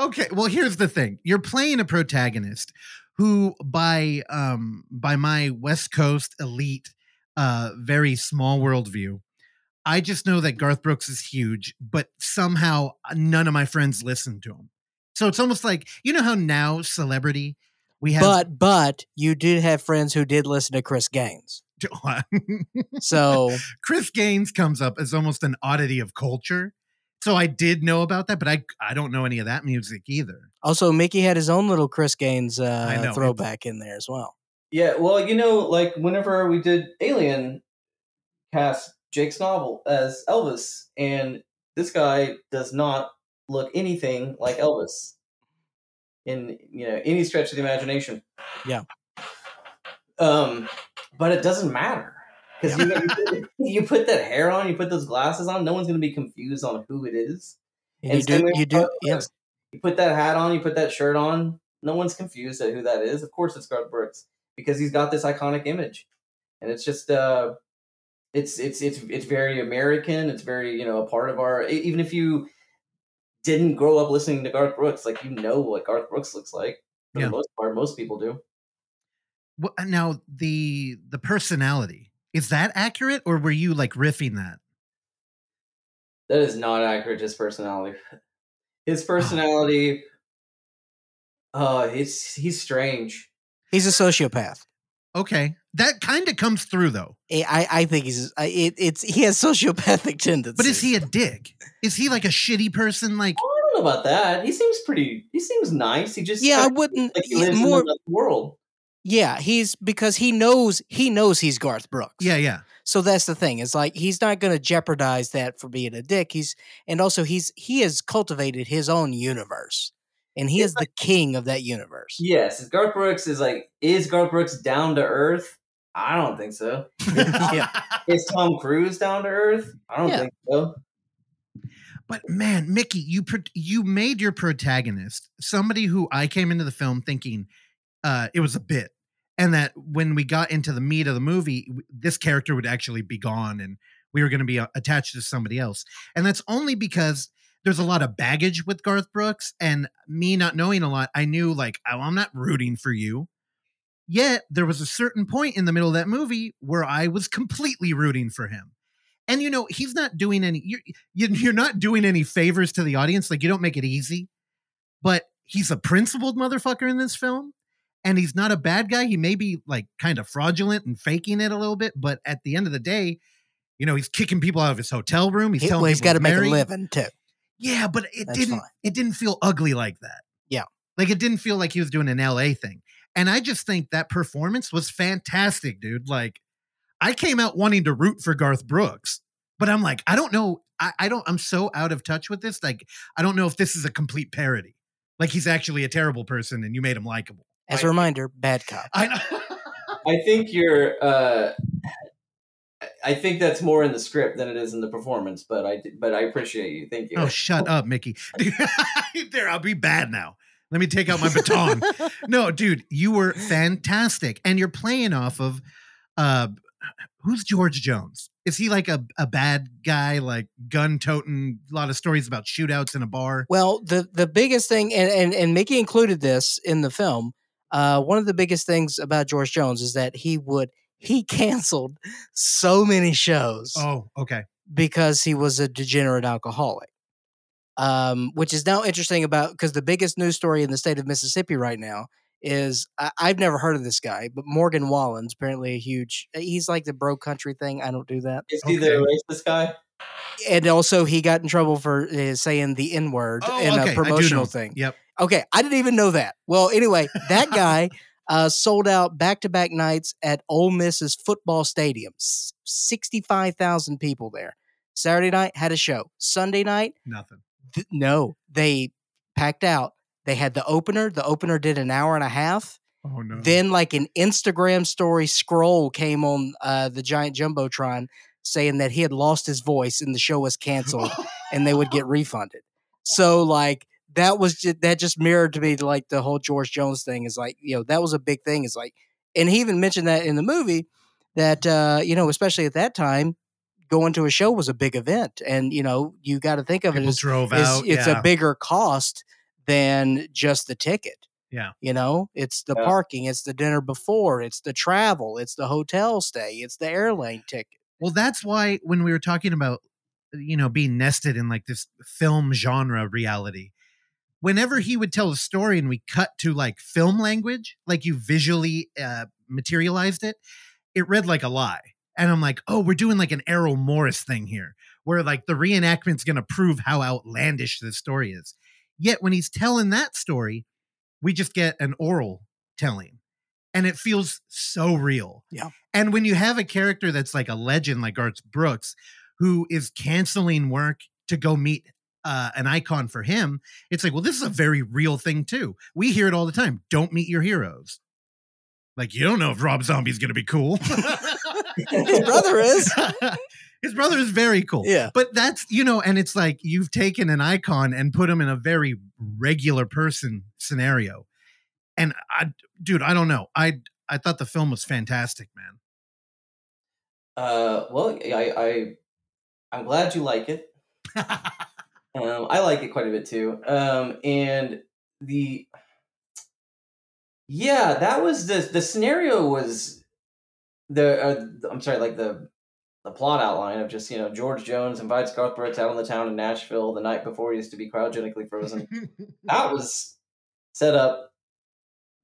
Okay, well here's the thing. You're playing a protagonist who by um by my West Coast elite uh very small worldview I just know that Garth Brooks is huge, but somehow none of my friends listen to him. So it's almost like you know how now celebrity we have but but you did have friends who did listen to Chris Gaines. So Chris Gaines comes up as almost an oddity of culture. So I did know about that, but I I don't know any of that music either. also Mickey had his own little Chris Gaines uh, know, throwback in there as well. yeah, well, you know, like whenever we did Alien, cast Jake Snovel as Elvis, and this guy does not look anything like Elvis in you know any stretch of the imagination. Yeah. Um, but it doesn't matter because you, you, put- you put that hair on, you put those glasses on, no one's going to be confused on who it is. And And you do same you do Garth yeah. Brooks. You put that hat on, you put that shirt on, no one's confused at who that is. Of course, it's Garth Brooks because he's got this iconic image, and it's just uh, it's it's it's it's very American. It's very you know a part of our. Even if you didn't grow up listening to Garth Brooks, like you know what Garth Brooks looks like for Yeah. the most part. Most people do. Wha- now the the personality is that accurate, or were you like riffing that? That is not accurate. His personality. His personality. Uh, it's he's strange. He's a sociopath. Okay, that kind of comes through though. I I- I think he's I- it, it's he has sociopathic tendencies. But is he a dick? Is he like a shitty person? Like I don't know about that. He seems pretty. He seems nice. He just Yeah, I wouldn't like he lives more in another world. Yeah, he's because he knows he knows he's Garth Brooks. yeah, yeah. So that's the thing. It's like he's not going to jeopardize that for being a dick. He's and also he's he has cultivated his own universe, and he Yeah, is the king of that universe. Yes, Garth Brooks is like is Garth Brooks down to earth? I don't think so. Yeah. Is Tom Cruise down to earth? I don't Yeah. think so. But man, Mickey, you pro- you made your protagonist somebody who I came into the film thinking uh, it was a bit, and that when we got into the meat of the movie, this character would actually be gone, and we were going to be uh, attached to somebody else. And that's only because there's a lot of baggage with Garth Brooks, and me not knowing a lot, I knew like oh, I'm not rooting for you. Yet there was a certain point in the middle of that movie where I was completely rooting for him. And you know, he's not doing any you're you- you're not doing any favors to the audience. Like you don't make it easy. But he's a principled motherfucker in this film. And he's not a bad guy. He may be like kind of fraudulent and faking it a little bit, but at the end of the day, you know, he's kicking people out of his hotel room. He's He, telling well, he's got to make a living too. Yeah, but it That's didn't fine. it didn't feel ugly like that. Yeah. Like it didn't feel like he was doing an LA thing. And I just think that performance was fantastic, dude. Like I came out wanting to root for Garth Brooks, but I'm like, I don't know. I, I don't I'm so out of touch with this. Like, I don't know if this is a complete parody. Like he's actually a terrible person and you made him likable. As a reminder, bad cop. I. I think you're. Uh, I think that's more in the script than it is in the performance. But I but I appreciate you. Thank you. oh, shut up, Mickey. there, I'll be bad now. Let me take out my baton. no, dude, you were fantastic. And you're playing off of uh who's George Jones? Is he like a, a bad guy, like gun toting, a lot of stories about shootouts in a bar? Well, the the biggest thing, and and, and Mickey included this in the film. Uh, one of the biggest things about George Jones is that he would he canceled so many shows Oh, okay. because he was a degenerate alcoholic. Um, which is now interesting about because the biggest news story in the state of Mississippi right now is I, I've never heard of this guy, but Morgan Wallen's apparently a huge. He's like the bro country thing. I don't do that. Is he the racist guy? And also, he got in trouble for uh, saying the N word Oh, in okay. I a do promotional thing. Yep. Okay, I didn't even know that. Well, anyway, that guy uh, sold out back to back nights at Ole Miss's football stadium. Five thousand people there. Saturday night had a show. Sunday night, Nothing. th- no, they packed out. They had the opener. The opener did an hour and a half. Oh no. Then, like an Instagram story scroll came on uh, the giant jumbotron saying that he had lost his voice and the show was canceled and they would get refunded. So, like that was just, that just mirrored to me like the whole George Jones thing is like you know that was a big thing. Is like, and he even mentioned that in the movie that uh, you know especially at that time going to a show was a big event and you know you got to think of it as drove it's, out. it's yeah. a bigger cost than just the ticket. Yeah. You know, it's the Yeah. parking, it's the dinner before, it's the travel, it's the hotel stay, it's the airline ticket. Well, that's why when we were talking about, you know, being nested in like this film genre reality, whenever he would tell a story and we cut to like film language, like you visually uh, materialized it, it read like a lie. And I'm like, oh, we're doing like an Errol Morris thing here, where like the reenactment's going to prove how outlandish this story is. Yet when he's telling that story, we just get an oral telling. And it feels so real. Yeah. And when you have a character that's like a legend like Garth Brooks, who is canceling work to go meet uh, an icon for him, it's like, well, this is a very real thing too. We hear it all the time. Don't meet your heroes. Like you don't know if Rob Zombie's going to be cool. His brother is. His brother is very cool. Yeah. But that's, you know, and it's like you've taken an icon and put him in a very regular person scenario. And I dude, I don't know. I I thought the film was fantastic, man. Uh, well, I, I I'm glad you like it. Um, I like it quite a bit too. Um, and the yeah, that was the the scenario was the uh, I'm sorry, like the the plot outline of just you know George Jones invites Garth Brooks out on the town in Nashville the night before he is to be cryogenically frozen. that was set up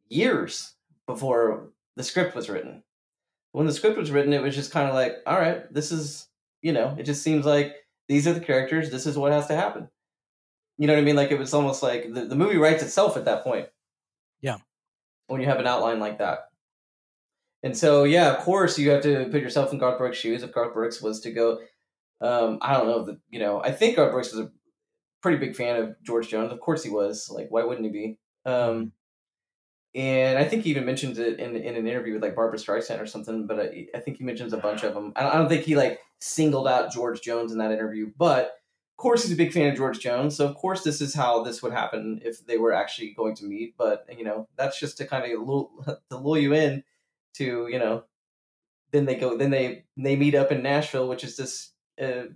years before the script was written. When the script was written, it was just kind of like, all right, this is, you know, it just seems like these are the characters, this is what has to happen. You know what I mean? Like it was almost like the, the movie writes itself at that point. Yeah. When you have an outline like that. And so, yeah, of course, you have to put yourself in Garth Brooks' shoes. If Garth Brooks was to go, um, I don't know, the, you know, I think Garth Brooks was a pretty big fan of George Jones. Of course he was. Like, why wouldn't he be? Um, and I think he even mentions it in in an interview with like Barbra Streisand or something. But I, I think he mentions a bunch of them. I don't, I don't think he like singled out George Jones in that interview. But of course, he's a big fan of George Jones. So of course, this is how this would happen if they were actually going to meet. But you know, that's just to kind of lure, to lure you in to you know. Then they go. Then they they meet up in Nashville, which is this uh,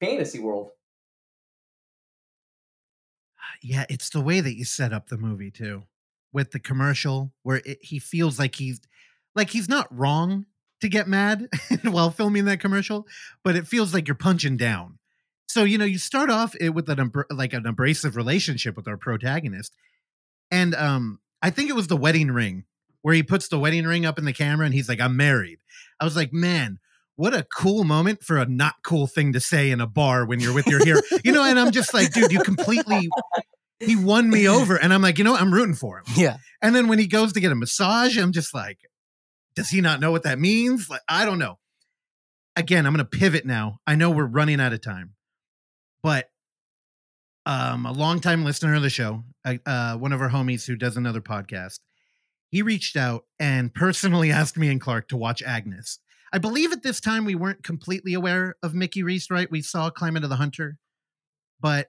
fantasy world. yeah, it's the way that you set up the movie too, with the commercial where it, he feels like he's like he's not wrong to get mad while filming that commercial, but it feels like you're punching down. So you know, you start off it with an like an abrasive relationship with our protagonist, and um, I think it was the wedding ring where he puts the wedding ring up in the camera and he's like, "I'm married." I was like, man. What a cool moment for a not cool thing to say in a bar when you're with your hero. you know, and I'm just like, dude, you completely he won me over. And I'm like, you know, what? I'm rooting for him. Yeah. And then when he goes to get a massage, I'm just like, does he not know what that means? Like, I don't know. Again, I'm going to pivot now. I know we're running out of time, but um, a longtime listener of the show, uh, uh, one of our homies who does another podcast, he reached out and personally asked me and Clark to watch Agnes. I believe at this time we weren't completely aware of Mickey Reece, right? We saw Climate of the Hunter, but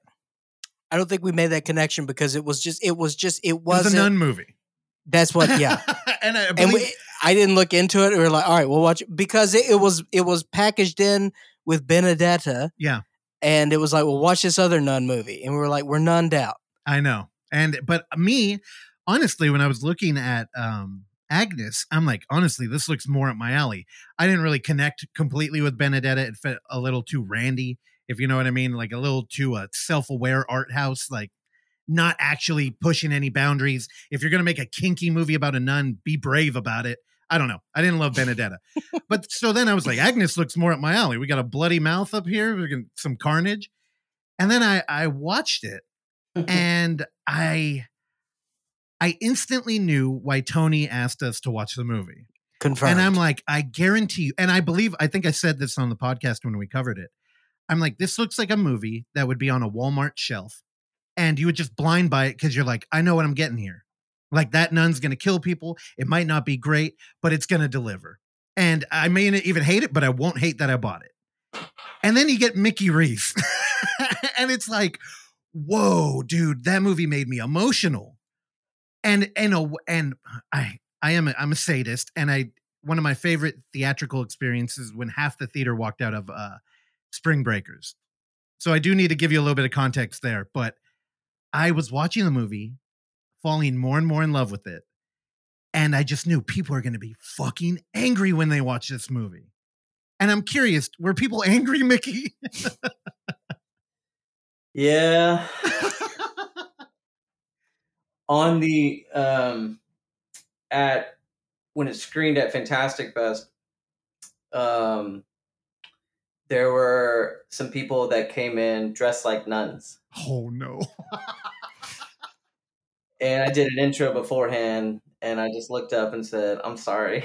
I don't think we made that connection because it was just it was just it it was wasn't a nun movie. that's what yeah. and I and believe, we, I didn't look into it. We were like, all right, we'll watch it because it, it was it was packaged in with Benedetta. Yeah. And it was like, well, watch this other nun movie. And we were like, we're nunned out. I know. And but me, honestly, when I was looking at um Agnes, I'm like, honestly, this looks more at my alley. I didn't really connect completely with Benedetta. It felt a little too randy, if you know what I mean, like a little too uh, self-aware art house, like not actually pushing any boundaries. If you're gonna make a kinky movie about a nun, be brave about it. I don't know. I didn't love Benedetta, but so then I was like, Agnes looks more up my alley. We got a bloody mouth up here, we got some carnage, and then I I watched it and I I instantly knew why Tony asked us to watch the movie. Confirmed. And I'm like, I guarantee you, and I believe I think I said this on the podcast when we covered it. I'm like, this looks like a movie that would be on a Walmart shelf and you would just blind buy it because you're like, I know what I'm getting here. Like that nun's gonna kill people. It might not be great, but it's gonna deliver. And I may not even hate it, but I won't hate that I bought it. And then you get Mickey Reece. and it's like, whoa, dude, that movie made me emotional. And and a, and I I am a, I'm a sadist, and I one of my favorite theatrical experiences when half the theater walked out of uh, Spring Breakers. So I do need to give you a little bit of context there, but I was watching the movie, falling more and more in love with it, and I just knew people are going to be fucking angry when they watch this movie. And I'm curious, were people angry, Mickey? Yeah. On the um at when it screened at Fantastic Fest, um there were some people that came in dressed like nuns. oh no. And I did an intro beforehand and I just looked up and said, I'm sorry.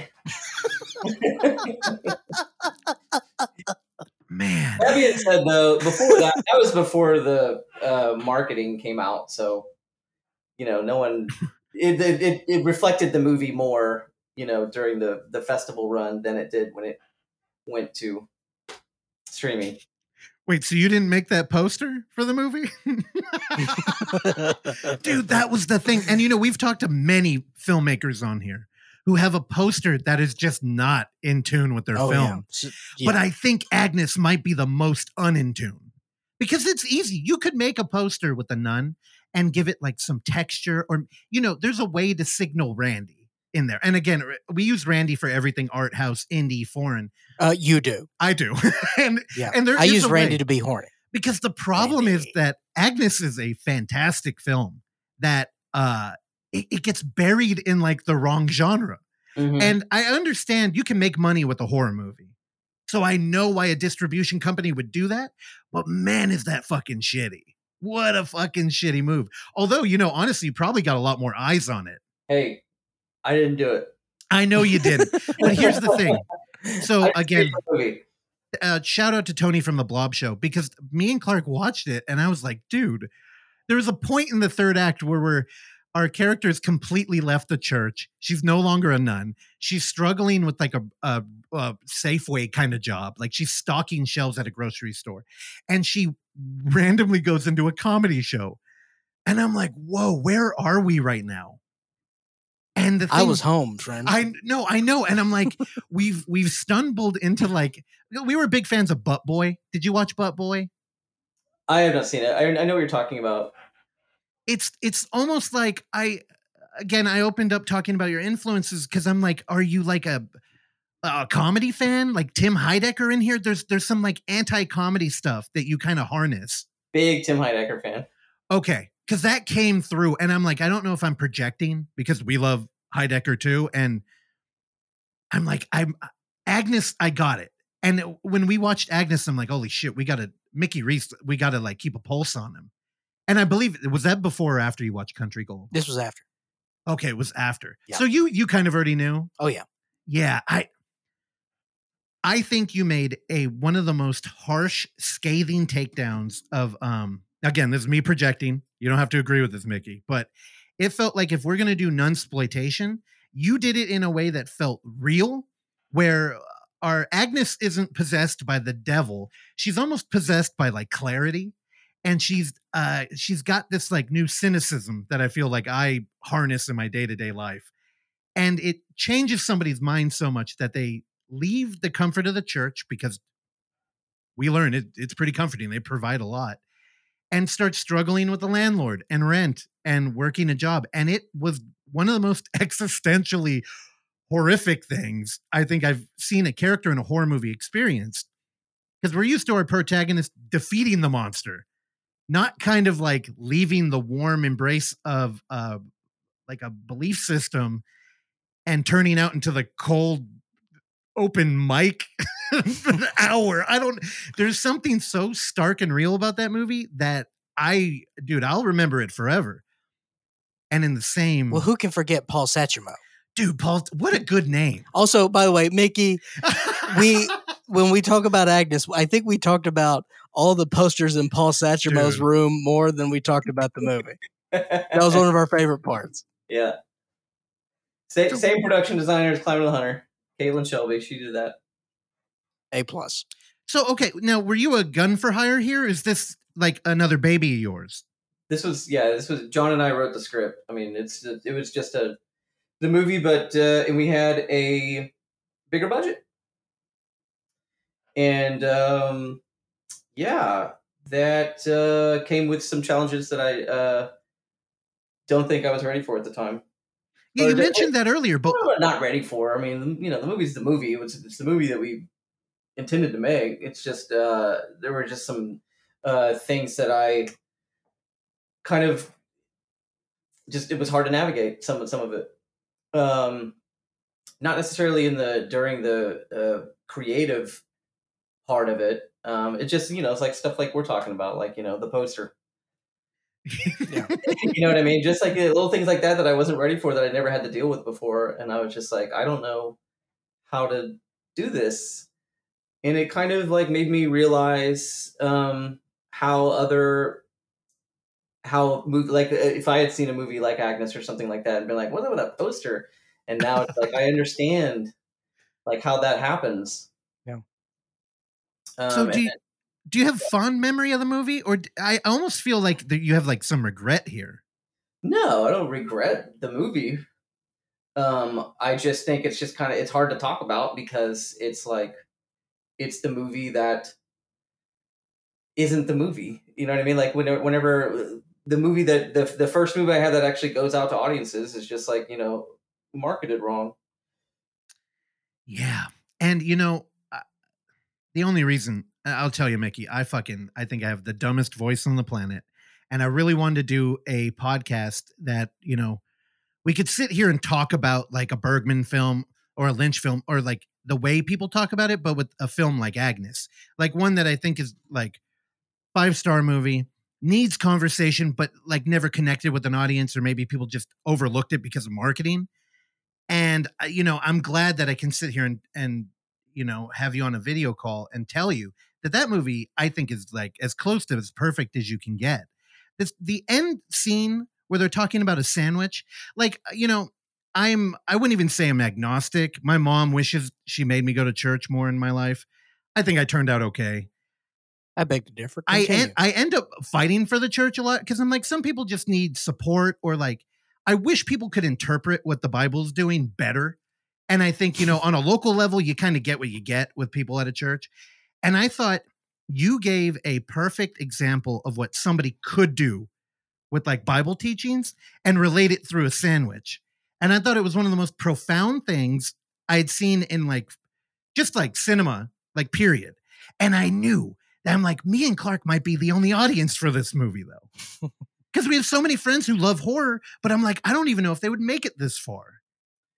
Man. That being said, though, before that, that was before the uh, marketing came out, so you know, no one it, it it reflected the movie more, you know, during the the festival run than it did when it went to streaming. Wait, so you didn't make that poster for the movie? Dude, that was the thing. And you know, we've talked to many filmmakers on here who have a poster that is just not in tune with their oh, film. yeah. S- But. I think Agnes might be the most unin tune because it's easy. You could make a poster with a nun and give it like some texture, or, you know, there's a way to signal Randy in there. And again, we use Randy for everything art house, indie, foreign. uh, you do. I do. and Yeah. and there I use a way Randy to be horny. because the problem is that Agnes is a fantastic film that uh it, it gets buried in like the wrong genre. Mhm. And I understand you can make money with a horror movie. So I know why a distribution company would do that, but man, is that fucking shitty. What a fucking shitty move. Although, you know, honestly, you probably got a lot more eyes on it. hey, I didn't do it. I know you didn't. but here's the thing. So again, made the movie. uh, shout out to Tony from the Blob Show because me and Clark watched it and I was like, dude, there was a point in the third act where we're our characters completely left the church. She's no longer a nun. She's struggling with like a, a, a Safeway kind of job. Like she's stocking shelves at a grocery store, and she randomly goes into a comedy show. And I'm like, whoa, where are we right now? And the thing, I was home, friend. I know, I know, and I'm like, we've we've stumbled into like we were big fans of Butt Boy. Did you watch Butt Boy? I have not seen it. I, I know what you're talking about. It's it's almost like I again I opened up talking about your influences because I'm like, are you like a a comedy fan? Like Tim Heidecker in here? There's there's some like anti-comedy stuff that you kind of harness. Big Tim Heidecker fan. Okay. Cause that came through and I'm like, I don't know if I'm projecting because we love Heidecker too. And I'm like, I'm Agnes, I got it. And when we watched Agnes, I'm like, holy shit, we gotta Mickey Reece, we gotta like keep a pulse on him. And I believe was that before or after you watched Country Gold? this was after. Okay, it was after. Yeah. So you you kind of already knew. Oh yeah. Yeah, I I think you made a one of the most harsh, scathing takedowns of um again, this is me projecting. You don't have to agree with this, Mickey, but it felt like if we're gonna do nunsploitation, you did it in a way that felt real, where our Agnes isn't possessed by the devil. She's almost possessed by like clarity. And she's uh she's got this like new cynicism that I feel like I harness in my day-to-day life and it changes somebody's mind so much that they leave the comfort of the church because we learn it, it's pretty comforting they provide a lot and start struggling with the landlord and rent and working a job and it was one of the most existentially horrific things i think i've seen a character in a horror movie experience because we're used to our protagonist defeating the monster not kind of like leaving the warm embrace of uh like a belief system and turning out into the cold open mic for the hour. I don't there's something so stark and real about that movie that I dude, I'll remember it forever. And in the same Well, who can forget Paul Satchmo? dude, Paul, what a good name. Also, by the way, Mickey, We- when we talk about Agnes, I think we talked about all the posters in Paul Sachermo's Dude. room more than we talked about the movie. That was one of our favorite parts. yeah. Same, same production designer as Climate of the Hunter, Caitlin Shelby. She did that. A plus. So okay, now were you a gun for hire here? Is this like another baby of yours? This was yeah. This was John and I wrote the script. I mean, it's it was just a the movie, but uh, and we had a bigger budget, and um, yeah, that uh, came with some challenges that I uh, don't think I was ready for at the time. Yeah, you mentioned that earlier, but Well, not ready for. I mean, you know, the movie's the movie. It was it's the movie that we intended to make. It's just uh, there were just some uh, things that I kind of just it was hard to navigate some of some of it. Um, not necessarily in the during the uh, creative part of it. Um, it just you know it's like stuff like we're talking about, like you know the poster. you know what I mean? Just like little things like that that I wasn't ready for that I never had to deal with before, and I was just like, I don't know how to do this, and it kind of like made me realize um, how other how move like uh, if I had seen a movie like Agnes or something like that and been like, what about a poster? And now it's like I understand like how that happens. Yeah. Um, so do you, do you have fond memory of the movie, or i almost feel like that you have like some regret here? No, I don't regret the movie. Um, I just think it's just kind of it's hard to talk about because it's like it's the movie that isn't the movie. You know what I mean? Like whenever, whenever the movie that the the first movie I had that actually goes out to audiences is just like you know marketed wrong. Yeah, and you know, uh, the only reason I'll tell you, Mickey, I fucking I think I have the dumbest voice on the planet, and I really wanted to do a podcast that you know we could sit here and talk about like a Bergman film or a Lynch film or like the way people talk about it, but with a film like Agnes, like one that I think is like five star movie needs conversation, but like never connected with an audience, or maybe people just overlooked it because of marketing. And uh, you know, I'm glad that I can sit here and and you know have you on a video call and tell you that that movie I think is like as close to as perfect as you can get. This the end scene where they're talking about a sandwich, like uh, you know. I'm I wouldn't even say I'm agnostic. My mom wishes she made me go to church more in my life. I think I turned out okay. I beg to differ. I end, I end up fighting for the church a lot because I'm like some people just need support or like I wish people could interpret what the Bible's doing better. And I think you know on a local level you kind of get what you get with people at a church. And I thought you gave a perfect example of what somebody could do with like Bible teachings and relate it through a sandwich. And I thought it was one of the most profound things I had seen in like just like cinema, like period. And I knew that I'm like, me and Clark might be the only audience for this movie though. Because we have so many friends who love horror, but I'm like, I don't even know if they would make it this far.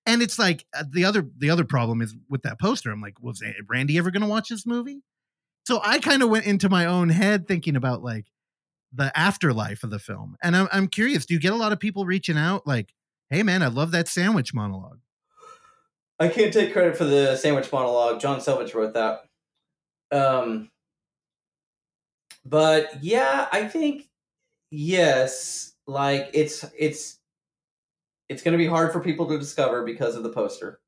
And it's like uh, the other the other problem is with that poster. I'm like, was Randy ever going to watch this movie? So I kind of went into my own head thinking about like the afterlife of the film. And I'm I'm curious, do you get a lot of people reaching out like, "Hey man, I love that sandwich monologue." I can't take credit for the sandwich monologue. John Selvidge wrote that. Um, but yeah, I think yes, like it's it's it's going to be hard for people to discover because of the poster.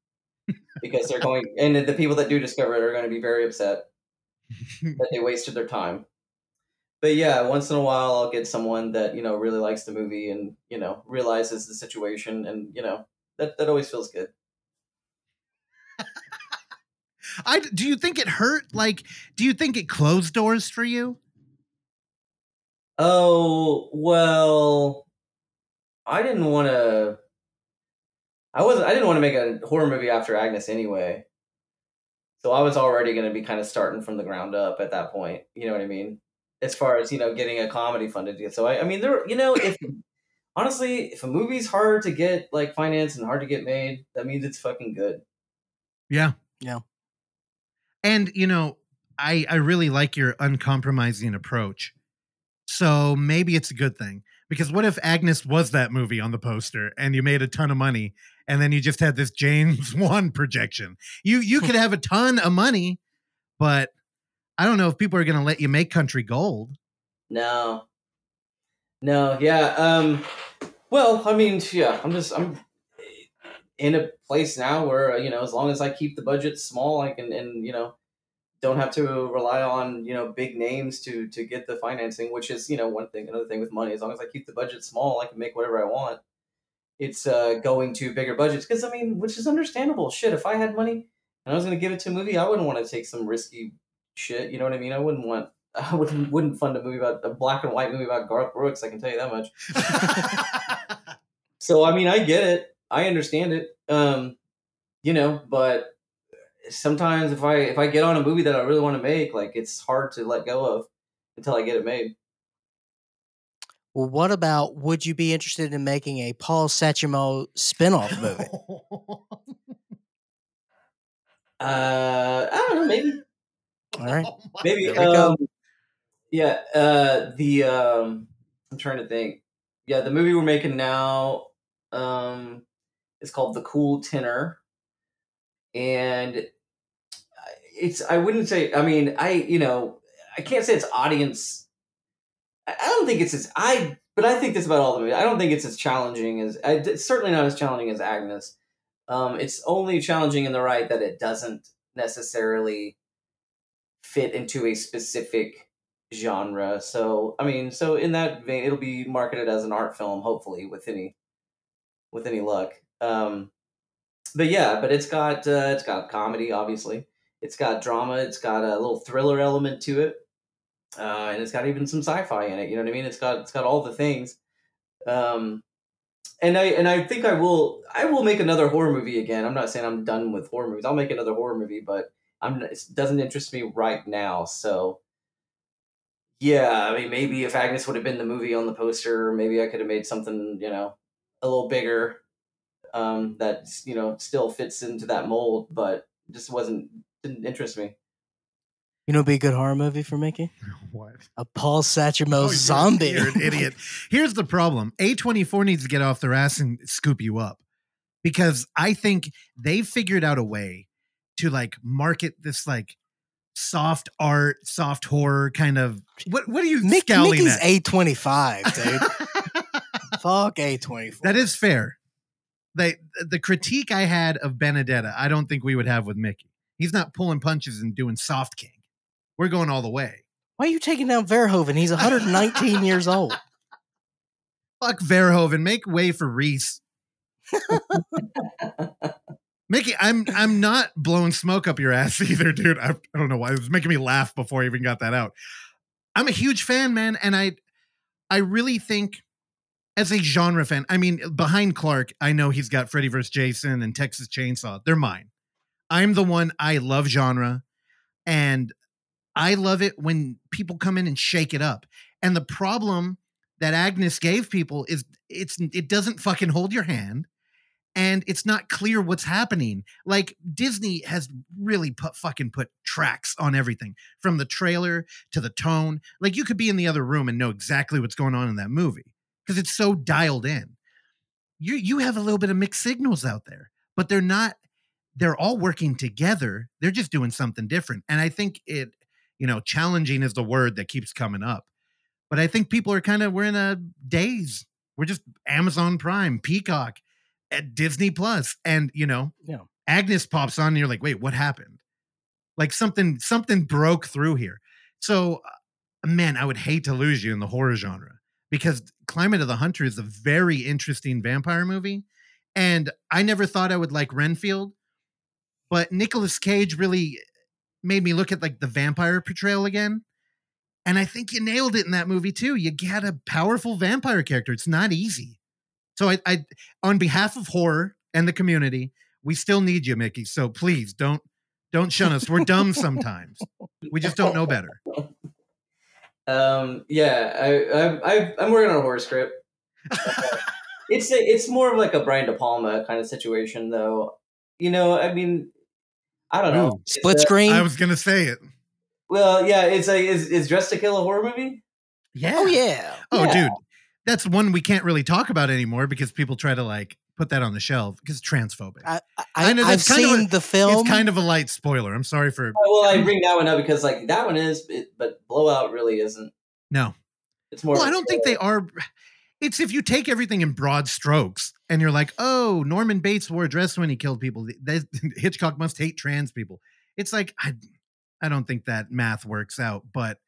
because they're going and the people that do discover it are going to be very upset that they wasted their time. But yeah, once in a while I'll get someone that, you know, really likes the movie and, you know, realizes the situation and, you know, that that always feels good. I do you think it hurt? Like, do you think it closed doors for you? Oh, well, I didn't want to. I wasn't. I didn't want to make a horror movie after Agnes anyway. So I was already going to be kind of starting from the ground up at that point. You know what I mean? As far as you know, getting a comedy funded. So I, I mean, there. You know, if honestly, if a movie's hard to get like finance and hard to get made, that means it's fucking good. Yeah. Yeah. And you know, I I really like your uncompromising approach. So maybe it's a good thing. Because what if Agnes was that movie on the poster and you made a ton of money and then you just had this James Wan projection? You you could have a ton of money, but I don't know if people are going to let you make Country Gold. No. No, yeah. Um well, I mean, yeah, I'm just I'm in a place now where, you know, as long as I keep the budget small, I can and you know, don't have to rely on, you know, big names to to get the financing, which is, you know, one thing. Another thing with money, as long as I keep the budget small, I can make whatever I want. It's uh going to bigger budgets because I mean, which is understandable. Shit, if I had money and I was going to give it to a movie, I wouldn't want to take some risky shit, you know what I mean? I wouldn't want I wouldn't wouldn't fund a movie about a black and white movie about Garth Brooks. I can tell you that much. So I mean, I get it. I understand it. Um, you know, but sometimes if I if I get on a movie that I really want to make, like it's hard to let go of until I get it made. Well, what about would you be interested in making a Paul Sachimo spin-off movie? Uh, I don't know, maybe All right. maybe There we go. um, yeah, uh the um I'm trying to think. Yeah, the movie we're making now um is called The Cool Tenor. And it's I wouldn't say I mean, I you know, I can't say it's audience I don't think it's as I but I think this about all the movies. I don't think it's as challenging as I, it's certainly not as challenging as Agnes. Um, it's only challenging in the right that it doesn't necessarily fit into a specific genre. So I mean, so in that vein, it'll be marketed as an art film, hopefully, with any with any luck. Um, but yeah, but it's got uh, it's got comedy, obviously. It's got drama. It's got a little thriller element to it, uh, and it's got even some sci-fi in it. You know what I mean? It's got it's got all the things. Um, and I and I think I will I will make another horror movie again. I'm not saying I'm done with horror movies. I'll make another horror movie, but I'm it doesn't interest me right now. So yeah, I mean maybe if Agnes would have been the movie on the poster, maybe I could have made something you know a little bigger um, that you know still fits into that mold, but just wasn't didn't interest me. You know, be a good horror movie for Mickey. what? A Paul Sachimo Oh, zombie. You're an idiot. Here's the problem. A24 needs to get off their ass and scoop you up. Because I think they figured out a way to like market this like soft art, soft horror kind of what what are you Mick, Mickey's at? A twenty five, dude. Fuck A twenty four. that is fair. They the critique I had of Benedetta, I don't think we would have with Mickey. He's not pulling punches and doing soft king. We're going all the way. Why are you taking down Verhoeven? He's 119 years old. Fuck Verhoeven. Make way for Reece. Mickey, I'm I'm not blowing smoke up your ass either, dude. I, I don't know why. It was making me laugh before I even got that out. I'm a huge fan, man, and I I really think as a genre fan, I mean, behind Clark, I know he's got Freddy vs. Jason and Texas Chainsaw. They're mine. I'm the one I love genre, and I love it when people come in and shake it up. And the problem that Agnes gave people is it's it doesn't fucking hold your hand and it's not clear what's happening. Like Disney has really put fucking put tracks on everything from the trailer to the tone. Like you could be in the other room and know exactly what's going on in that movie because it's so dialed in. You you have a little bit of mixed signals out there, but they're not they're all working together. They're just doing something different. And I think it, you know, challenging is the word that keeps coming up. But I think people are kind of we're in a daze. We're just Amazon Prime, Peacock, at Disney Plus, and you know, Yeah. Agnes pops on, and you're like, wait, what happened? Like something something broke through here. So, uh, man, I would hate to lose you in the horror genre because Climate of the Hunter is a very interesting vampire movie, and I never thought I would like Renfield, but Nicolas Cage really made me look at like the vampire portrayal again. And I think you nailed it in that movie too. You got a powerful vampire character. It's not easy. So I, I on behalf of horror and the community, we still need you, Mickey. So please don't don't shun us. We're dumb sometimes. We just don't know better. Um, yeah, I, I, I I'm working on a horror script. it's a, it's more of like a Brian De Palma kind of situation, though. You know, I mean, I don't know. Ooh, It's Split a- screen. I was gonna say it. Well, yeah, it's a is is Dressed to Kill a horror movie? Yeah. oh yeah. Oh, Yeah. dude. That's one we can't really talk about anymore because people try to like put that on the shelf because transphobic. I, I, I know I've that's kind of seen a- the film. it's kind of a light spoiler. I'm sorry for well, I bring that one up because like that one is, it, but Blow Out really isn't. no. It's more. Well, of I a don't think they are. It's if you take everything in broad strokes and you're like, oh, Norman Bates wore a dress when he killed people. That- Hitchcock must hate trans people. It's like I, I don't think that math works out. But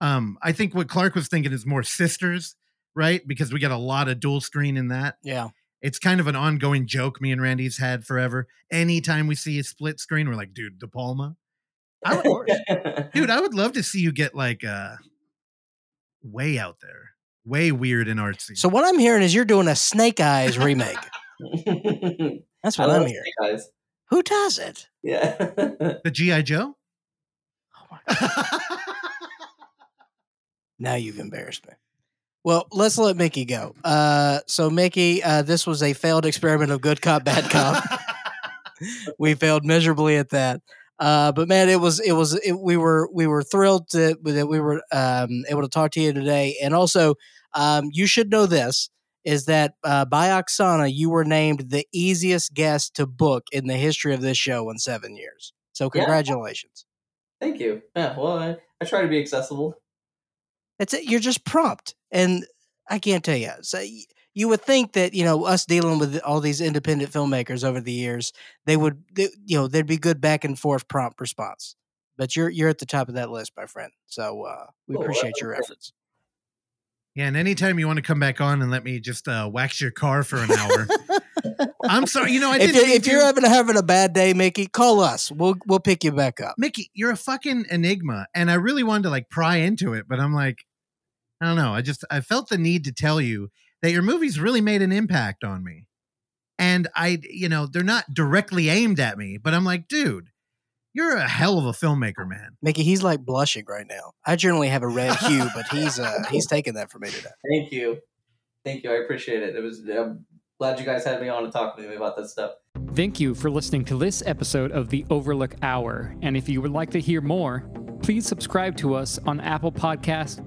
um, I think what Clark was thinking is more sisters, right? Because we get a lot of dual screen in that. yeah. It's kind of an ongoing joke me and Randy's had forever. Anytime we see a split screen, we're like, dude, De Palma. I would, dude, I would love to see you get like uh way out there, way weird and artsy. So what I'm hearing is you're doing a Snake Eyes remake. That's I what love I'm hearing. Snake Eyes. Who does it? Yeah. the GI Joe. Oh my god. Now you've embarrassed me. Well, let's let Mickey go. Uh, so Mickey, uh, this was a failed experiment of good cop, bad cop. we failed miserably at that. Uh, but man, it was it was it, we were we were thrilled to, that we were um, able to talk to you today, and also um, you should know this is that uh, by Oksana you were named the easiest guest to book in the history of this show in seven years. So Yeah. congratulations. Thank you. Yeah. Well, I, I try to be accessible. That's it. You're just prompt, and I can't tell you. So you would think that you know us dealing with all these independent filmmakers over the years, they would, they, you know, there'd be good back and forth prompt response. But you're you're at the top of that list, my friend. So uh, we Cool. appreciate your efforts. yeah, and anytime you want to come back on and let me just uh, wax your car for an hour, I'm sorry. You know, I if didn't. you're, if you're having having a bad day, Mickey, call us. We'll we'll pick you back up. Mickey, you're a fucking enigma, and I really wanted to like pry into it, but I'm like, I don't know. I just I felt the need to tell you that your movies really made an impact on me, and I, you know, they're not directly aimed at me, but I'm like, dude, you're a hell of a filmmaker, man. Mickey, he's like blushing right now. I generally have a red hue, but he's uh he's taking that from me today. Thank you. Thank you. I appreciate it. It was. I'm glad you guys had me on to talk with me about that stuff. Thank you for listening to this episode of the Overlook Hour. And if you would like to hear more, please subscribe to us on Apple Podcast,